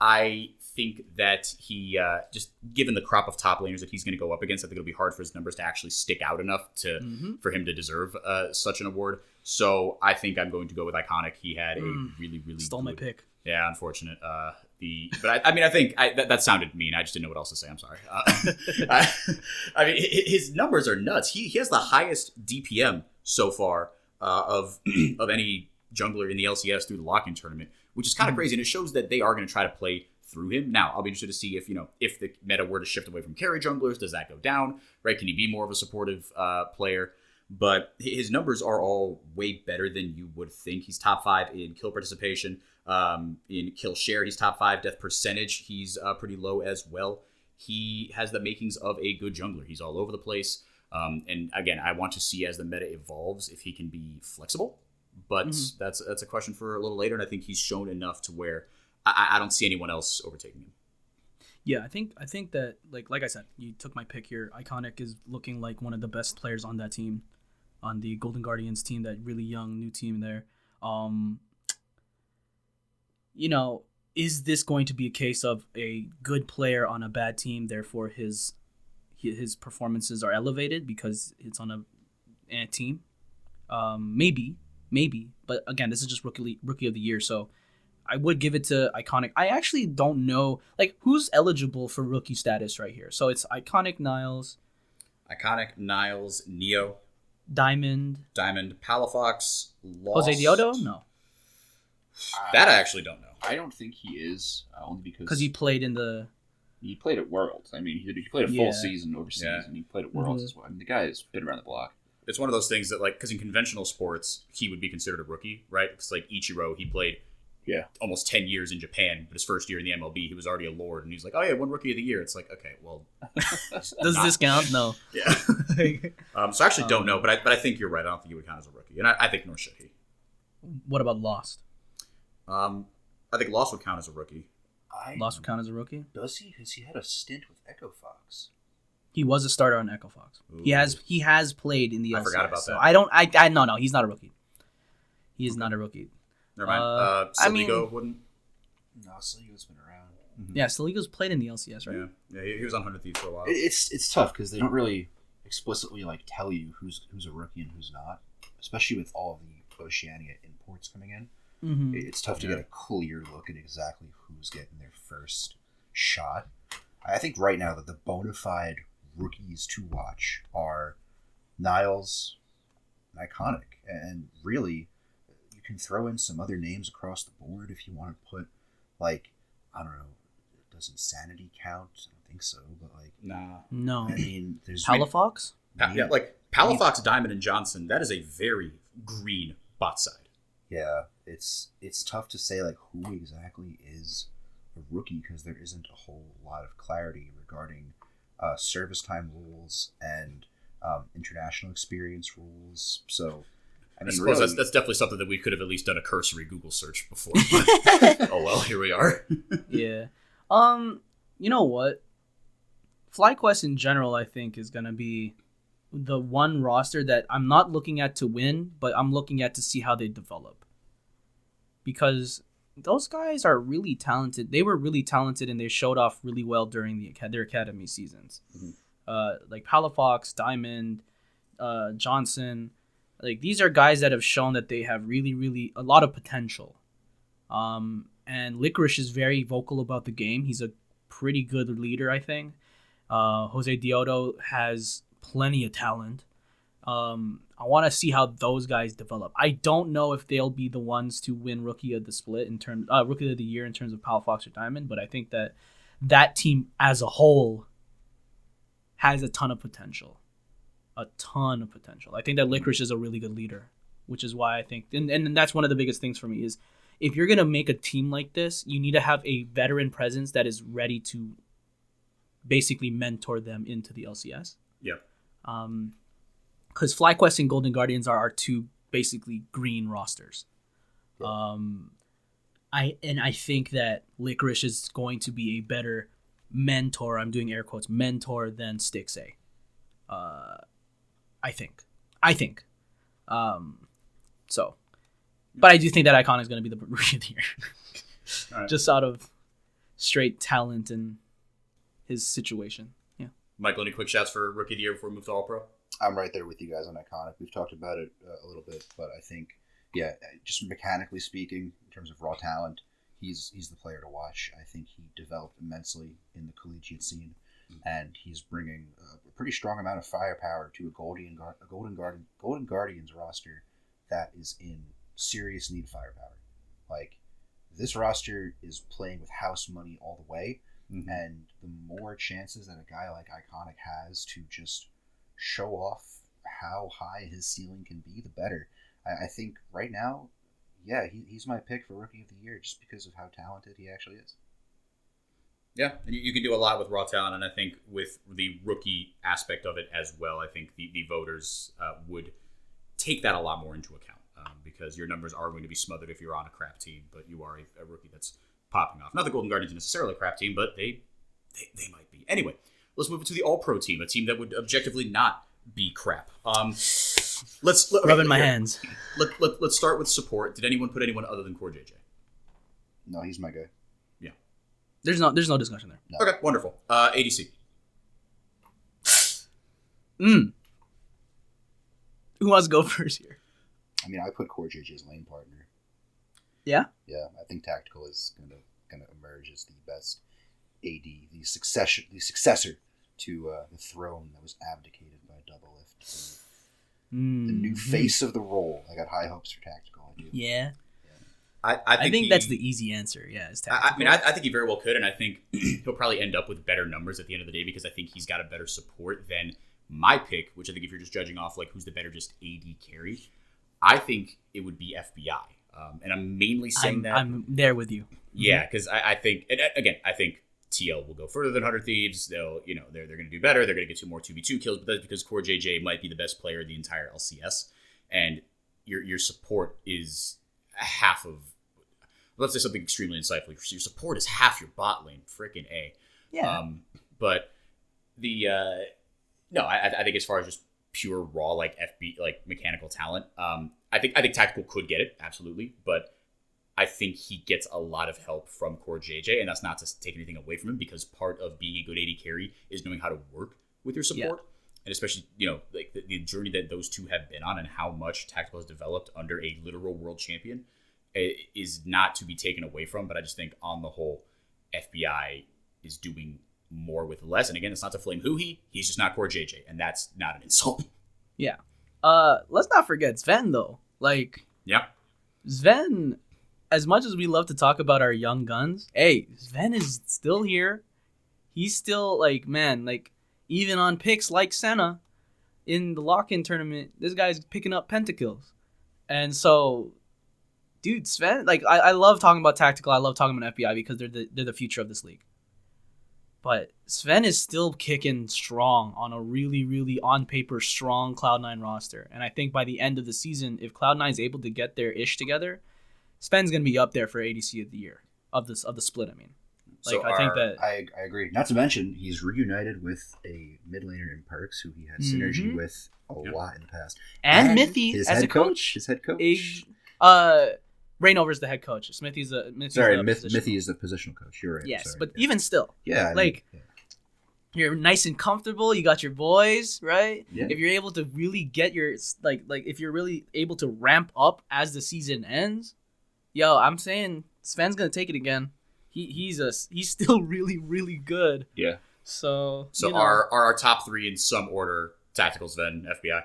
I think that he uh, just given the crop of top laners that he's going to go up against, I think it'll be hard for his numbers to actually stick out enough to Mhm. for him to deserve uh, such an award. So I think I'm going to go with Iconic. He had a Mm. really really Stole my pick. Yeah, unfortunate. Uh, the but I, I mean I think I, that, that sounded mean. I just didn't know what else to say. I'm sorry. Uh, I, I mean his numbers are nuts. He he has the highest DPM so far uh, of of any jungler in the LCS through the lock-in tournament, which is kind of crazy, and it shows that they are going to try to play through him. Now I'll be interested to see if you know if the meta were to shift away from carry junglers, does that go down? Right? Can he be more of a supportive uh, player? but his numbers are all way better than you would think. He's top five in kill participation, um, in kill share. He's top five death percentage. He's uh, pretty low as well. He has the makings of a good jungler. He's all over the place. Um, and again, I want to see as the meta evolves if he can be flexible. But Mhm. that's that's a question for a little later. And I think he's shown enough to where I, I don't see anyone else overtaking him. Yeah, I think I think that like like I said, you took my pick here. Iconic is looking like one of the best players on that team, on the Golden Guardians team, that really young new team there. Um, you know, is this going to be a case of a good player on a bad team, therefore his his performances are elevated because it's on a, a team? Um, maybe, maybe, but again, this is just rookie rookie of the year, so I would give it to Iconic. I actually don't know like who's eligible for rookie status right here. So it's Iconic Niles, Iconic, Niles, Neo, Diamond, Diamond, Palafox, Lost. Josedeodo. No, That I actually don't know. I don't think he is uh, only because because he played in the he played at Worlds. I mean, he, he played a full Yeah. season overseas, Yeah. and he played at Worlds Mhm. as well. I mean, the guy has been around the block. it's one of those things that like because in conventional sports he would be considered a rookie right because like ichiro he played Yeah. almost 10 years in japan but his first year in the mlb he was already a lord and he's like oh yeah one rookie of the year it's like okay well does this count? No. yeah um, so i actually don't Um, know but I, but I think you're right i don't think he would count as a rookie and i, I think nor should he what about Lost? Um, i think lost would count as a rookie I, Lost would count as a rookie. Does he? Because he had a stint with Echo Fox. He was a starter on Echo Fox. He has he has played in the. I LCS, forgot about so that. I don't. I, I no no. He's not a rookie. He is not a rookie. never mind Uh, uh, I Siligo mean- wouldn't No, Sligo's been around. Yeah, Saligo's played in the LCS, right? yeah yeah he, he was on 100 thieves for a while It, it's it's tough because they don't really explicitly like tell you who's who's a rookie and who's not, especially with all of the Oceania imports coming in. Mm-hmm. It's tough to Yeah. get a clear look at exactly who's getting their first shot. I think right now that the bona fide rookies to watch are Niles, iconic, and really you can throw in some other names across the board if you want to put like I don't know, does insanity count? I don't think so, but like Nah. No. I mean, there's Palafox? Pa- yeah, like Palafox, Diamond, and Johnsun. That is a very green bot side. Yeah, it's it's tough to say like who exactly is a rookie because there isn't a whole lot of clarity regarding uh, service time rules and um, international experience rules. So, I I, suppose really, that's, that's definitely something that we could have at least done a cursory Google search before. but- oh well, here we are. yeah. Um, you know what? FlyQuest in general, I think, is gonna be the one roster that I'm not looking at to win, but I'm looking at to see how they develop. Because those guys are really talented. They were really talented, and they showed off really well during the their academy seasons. Mhm. Uh, like Palafox, Diamond, uh, Johnsun. Like these are guys that have shown that they have really, really a lot of potential. Um, and Licorice is very vocal about the game. He's a pretty good leader, I think. Uh, Josedeodo has plenty of talent. Um, I want to see how those guys develop. I don't know if they'll be the ones to win Rookie of the Split in terms, uh, Rookie of the Year in terms of Palafox or Diamond, but I think that that team as a whole has a ton of potential, a ton of potential. I think that Licorice is a really good leader, which is why I think, and, and that's one of the biggest things for me is if you're gonna make a team like this, you need to have a veteran presence that is ready to basically mentor them into the LCS. Um, because FlyQuest and Golden Guardians are our two basically green rosters. Yeah. Um, I and I think that Licorice is going to be a better mentor. I'm doing air quotes mentor than Stixxay. Uh, I think. I think. Um, so, but I do think that Icon is going to be the rookie of the year, right. just out of straight talent and his situation. Michael, any quick shouts for rookie of the year before we move to All Pro? I'm right there with you guys on iconic. We've talked about it uh, a little bit, but I think, yeah, just mechanically speaking, in terms of raw talent, he's he's the player to watch. I think he developed immensely in the collegiate scene, and he's bringing a pretty strong amount of firepower to a Golden a Golden Guardian Golden Guardians roster that is in serious need of firepower. Like this roster is playing with house money all the way, and the more chances that a guy like Iconic has to just show off how high his ceiling can be, the better. I, I think right now, yeah, he, he's my pick for Rookie of the Year just because of how talented he actually is. Yeah, and you, you can do a lot with raw talent, and I think with the rookie aspect of it as well, I think the, the voters uh, would take that a lot more into account um, because your numbers are going to be smothered if you're on a crap team, but you are a, a rookie that's popping off. Not the Golden Guardians are necessarily a crap team, but they, they they might be. Anyway, let's move it to the All Pro team, a team that would objectively not be crap. Um, let's let, Rubbing my here. hands. Let, let, let's start with support. Did anyone put anyone other than Core JJ? No, he's my guy. Yeah. There's no there's no discussion there. No. Okay, wonderful. Uh, ADC. Mm. Who wants to go first here? I mean, I put Core JJ's lane partner. Yeah? Yeah, I think Tactical is gonna gonna emerge as the best AD, the succession, the successor to uh, the throne that was abdicated by Double Lift. Mm. The new face of the role. I got high hopes for Tactical. I do. Yeah, I, I I think, think, he- that's the easy answer. Yeah, it's I, I mean, I, I think he very well could, and I think he'll probably end up with better numbers at the end of the day because I think he's got a better support than my pick, which I think if you're just judging off like who's the better just AD carry, I think it would be FBI. Um, and I'm mainly saying I'm, that, I'm there with you. yeah, because I, I think, and uh, again, I think TL will go further than Hundred Thieves. They'll, you know, they're they're going to do better. They're going to get two more two v two kills, but that's because Core JJ might be the best player in the entire LCS, and your your support is half of. Let's say something extremely insightful. Your support is half your bot lane. Freaking a. Yeah, Um, but the uh, no, I, I think as far as just pure raw like FB like mechanical talent, um, I think I think tactical could get it absolutely, but I think he gets a lot of help from Core JJ, and that's not to take anything away from him because part of being a good AD carry is knowing how to work with your support. And especially, you know, like the, the journey that those two have been on and how much Tactical has developed under a literal world champion is not to be taken away from. But I just think, on the whole, FBI is doing more with less. And again, it's not to flame Huhi. He's just not core JJ, and that's not an insult. Yeah. Uh, let's not forget Zven though. Like yeah. Zven, as much as we love to talk about our young guns, hey, Zven is still here. He's still like man, like even on picks like Senna in the lock-in tournament, this guy's picking up pentakills, and so, dude, Zven, like I, I love talking about tactical. I love talking about FBI because they're the they're the future of this league. But Zven is still kicking strong on a really, really on paper strong Cloud9 roster. And I think by the end of the season, if Cloud9 is able to get their ish together, Zven's gonna be up there for ADC of the year. Of this of the split, I mean. Like So I think that I, I agree. Not to mention, he's reunited with a mid laner in Perkz who he had synergy Mhm. with a Yep. lot in the past. and, Mithy his as head a coach. His head coach. is- uh Rainover's the head coach. Smithy's a Smithy's Sorry, the Myth, position. Mithy is the positional coach. You're right. Yes, sorry. but yeah. even still, yeah, I mean, like- yeah. you're nice and comfortable. You got your boys, right? Yeah. If you're able to really get your like like if you're really able to ramp up as the season ends, yo, I'm saying Zven's gonna take it again. He he's a he's still really really good. yeah. So So you know, are, are our top three in some order Tactical Zven, FBI?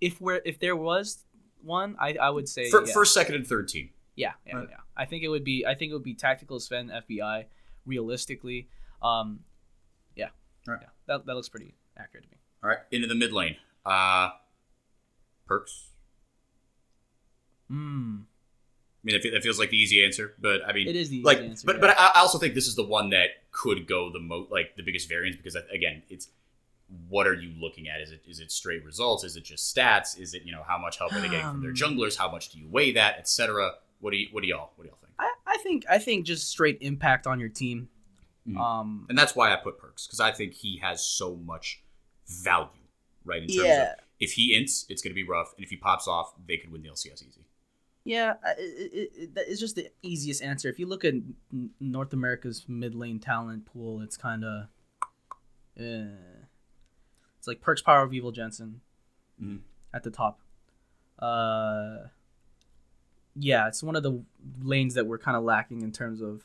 if we're if there was one, I I would say Fir- yeah. First, second, and third team. Yeah, yeah, Right. yeah. I think it would be. I think it would be tactical Zven FBI. Realistically, um, yeah, Right. yeah. That that looks pretty accurate to me. All right, into the mid lane. Uh, Perkz. Hmm. I mean, that feels like the easy answer, but I mean, It is the easy like, answer, but yeah. but I also think this is the one that could go the most, like the biggest variance, because again, it's what are you looking at? Is it is it straight results? Is it just stats? Is it you know how much help are they getting from their Um, junglers? How much do you weigh that, etc. What do you what do y'all what do y'all think? I, I think I think just straight impact on your team. Mhm. Um, And that's why I put Perkz because I think he has so much value, right? In terms yeah, of if he ints, it's going to be rough, and if he pops off, they could win the LCS easy. yeah. It, it, it, that is just the easiest answer. If you look at North America's mid lane talent pool, it's kind of, eh. It's like Perkz, Power of Evil, Jensen, Mhm. at the top. Uh, yeah, it's one of the lanes that we're kind of lacking in terms of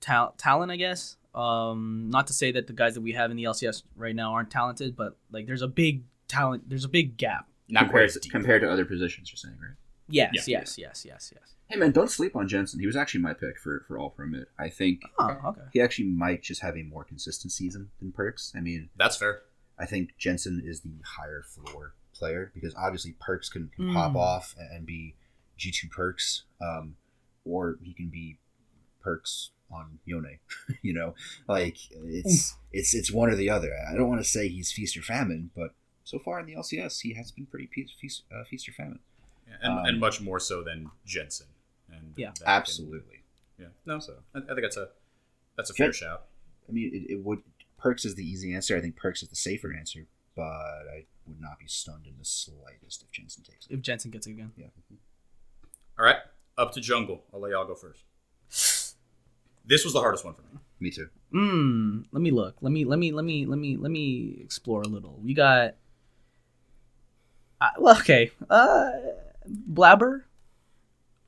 tal- talent, I guess. Um, not to say that the guys that we have in the LCS right now aren't talented, but like there's a big talent, there's a big gap. Not compared, quite compared to other positions, you're saying, right? Yes, Yeah. yes, yes, yes, yes. Hey man, don't sleep on Jensen. He was actually my pick for for all pro mid. I think Oh, okay. he actually might just have a more consistent season than Perkz. I mean, That's fair. I think Jensen is the higher floor player because obviously Perkz can, can Mm. pop off and be G2 Perkz, um, or he can be Perks on Yone. you know, like it's it's it's one or the other. I don't want to say he's feast or famine, but so far in the LCS, he has been pretty feast, feast, uh, feast or famine. And, Um, and much more so than Jensen. And Yeah. that can- Absolutely. yeah. No, So I, I think that's a that's a fair Good. shout. I mean, it, it would Perkz is the easy answer. I think Perkz is the safer answer, but I would not be stunned in the slightest if Jensen takes it. If Jensen gets it again. Yeah. All right, up to jungle. I'll let y'all go first. This was the hardest one for me. Me too. Hmm. Let me look. Let me let me let me let me let me explore a little. We got. Uh, well, okay. Uh, Blabber.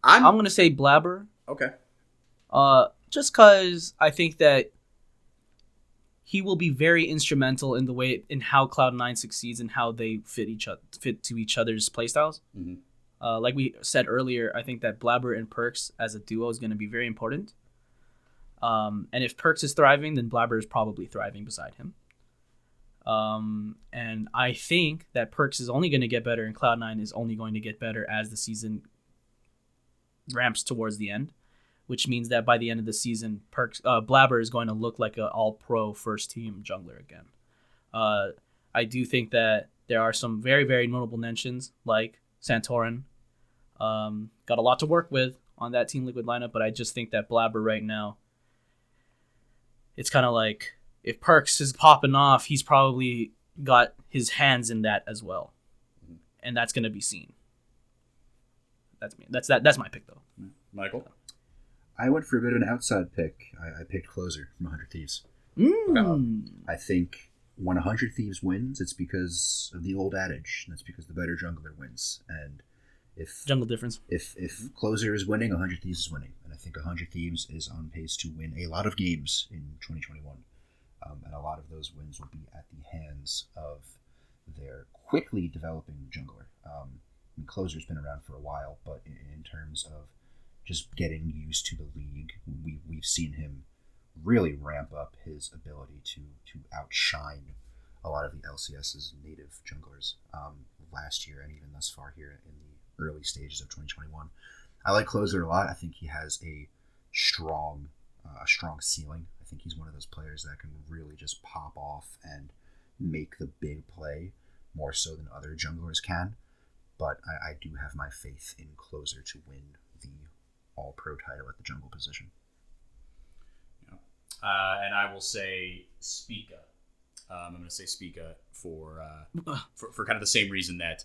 I'm, I'm gonna say Blabber. okay. Uh, just cause I think that he will be very instrumental in the way in how Cloud Nine succeeds and how they fit each other fit to each other's playstyles. Mhm. Uh, like we said earlier, I think that Blabber and Perkz as a duo is going to be very important. Um, and if Perkz is thriving, then Blabber is probably thriving beside him. Um, and I think that Perkz is only going to get better, and Cloud Nine is only going to get better as the season ramps towards the end, which means that by the end of the season, Perkz uh, Blabber is going to look like an All Pro first team jungler again. Uh, I do think that there are some very very notable mentions like Santorin. Um, got a lot to work with on that Team Liquid lineup, but I just think that Blabber right now, it's kind of like if Perkz is popping off, he's probably got his hands in that as well, mm-hmm. and that's gonna be seen. That's me. That's that. That's my pick though. Mm-hmm. Michael. I went for a bit of an outside pick. I, I picked Closer from 100 Thieves. Mm. Um, I think when 100 Thieves wins, it's because of the old adage. That's because the better jungler wins. And if Jungle difference. if if Closer is winning, 100 Thieves is winning. And I think 100 Thieves is on pace to win a lot of games in 2021. Um, and a lot of those wins will be at the hands of their quickly developing jungler. Um, I mean, Closer's been around for a while, but in, in terms of just getting used to the league, we, we've seen him really ramp up his ability to, to outshine a lot of the LCS's native junglers um, last year and even thus far here in the early stages of 2021. I like Closer a lot. I think he has a strong, uh, a strong ceiling. I think he's one of those players that can really just pop off and make the big play more so than other junglers can. But I, I do have my faith in Closer to win the All Pro title at the jungle position. Uh, and I will say Spica. Um, I'm going to say Spica for, uh, for for kind of the same reason that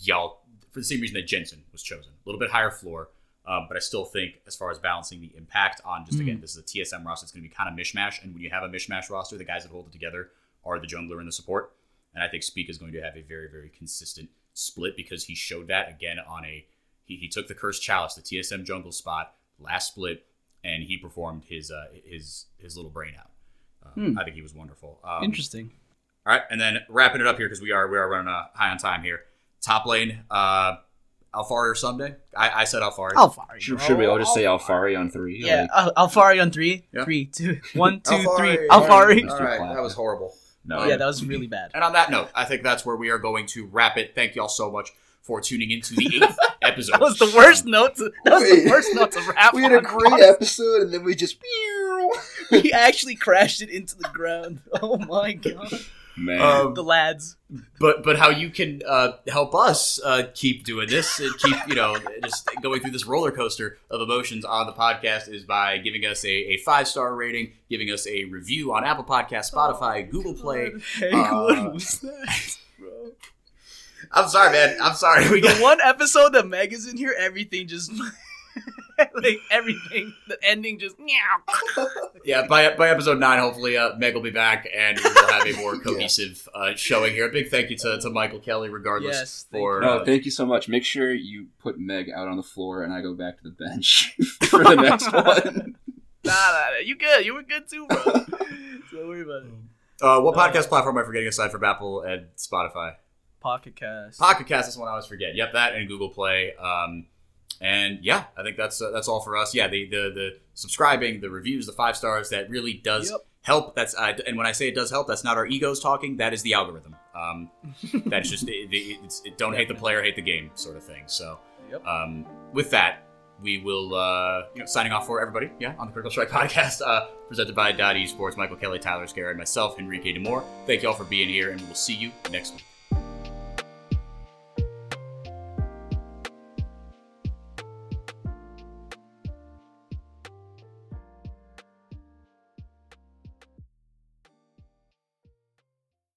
y'all for the same reason that Jensen was chosen. A little bit higher floor, um, but I still think as far as balancing the impact on just again this is a TSM roster. It's going to be kind of mishmash, and when you have a mishmash roster, the guys that hold it together are the jungler and the support. And I think Speak is going to have a very very consistent split because he showed that again on a he, he took the cursed chalice, the TSM jungle spot last split, and he performed his uh, his his little brain out. Um, Hmm. I think he was wonderful. Um, Interesting. All right, and then wrapping it up here because we are we are running uh, high on time here. Top lane, uh, Alphari or Ssumday? I, I said Alphari. Alphari. Should, bro. should we all just oh, say Alphari on three? Yeah, Like, Al- Alphari on three. Yeah. Three, two, one, two, Alphari. three. Alphari. All right, that was horrible. no. Yeah, that was really bad. And on that note, I think that's where we are going to wrap it. Thank you all so much for tuning into the eighth episode. That was the worst note. To, that was Wait. the worst note to wrap. we had a on. great episode, and then we just. we actually crashed it into the ground. Oh my god. Man. Um, The lads. but but how you can uh, help us uh, keep doing this and keep you know just going through this roller coaster of emotions on the podcast is by giving us a, a five star rating, giving us a review on Apple Podcast, Spotify, Google Play. Hey, uh, what was that, bro? I'm sorry, man. I'm sorry. We The got one episode that Meg is in here, everything just like everything. The ending just meow. yeah. By by episode nine, hopefully uh, Meg will be back and we will have a more cohesive uh, showing here. A big thank you to, to Michael Kelly, regardless Yes, thank for no, uh, thank you so much. Make sure you put Meg out on the floor, and I go back to the bench for the next one. Nah, nah, nah, you good. You were good too, bro. Don't worry about it. uh, what podcast platform am I forgetting aside from Apple and Spotify? Pocket cast. Pocket Cast is one I always forget. Yep, that and Google Play. Um, and yeah, I think that's uh, that's all for us. Yeah, the, the the subscribing, the reviews, the five stars that really does Yep. help. That's uh, and when I say it does help, that's not our egos talking. That is the algorithm. Um, that's just it, it, it's, it, don't hate the player, hate the game sort of thing. So Yep. um, with that, we will uh, you know signing off for everybody. Yeah, on the Critical Strike podcast, uh, presented by Dot Esports, Michael Kelly, Tyler Esguerra, and myself, Henrique Demore. Thank you all for being here, and we will see you next week.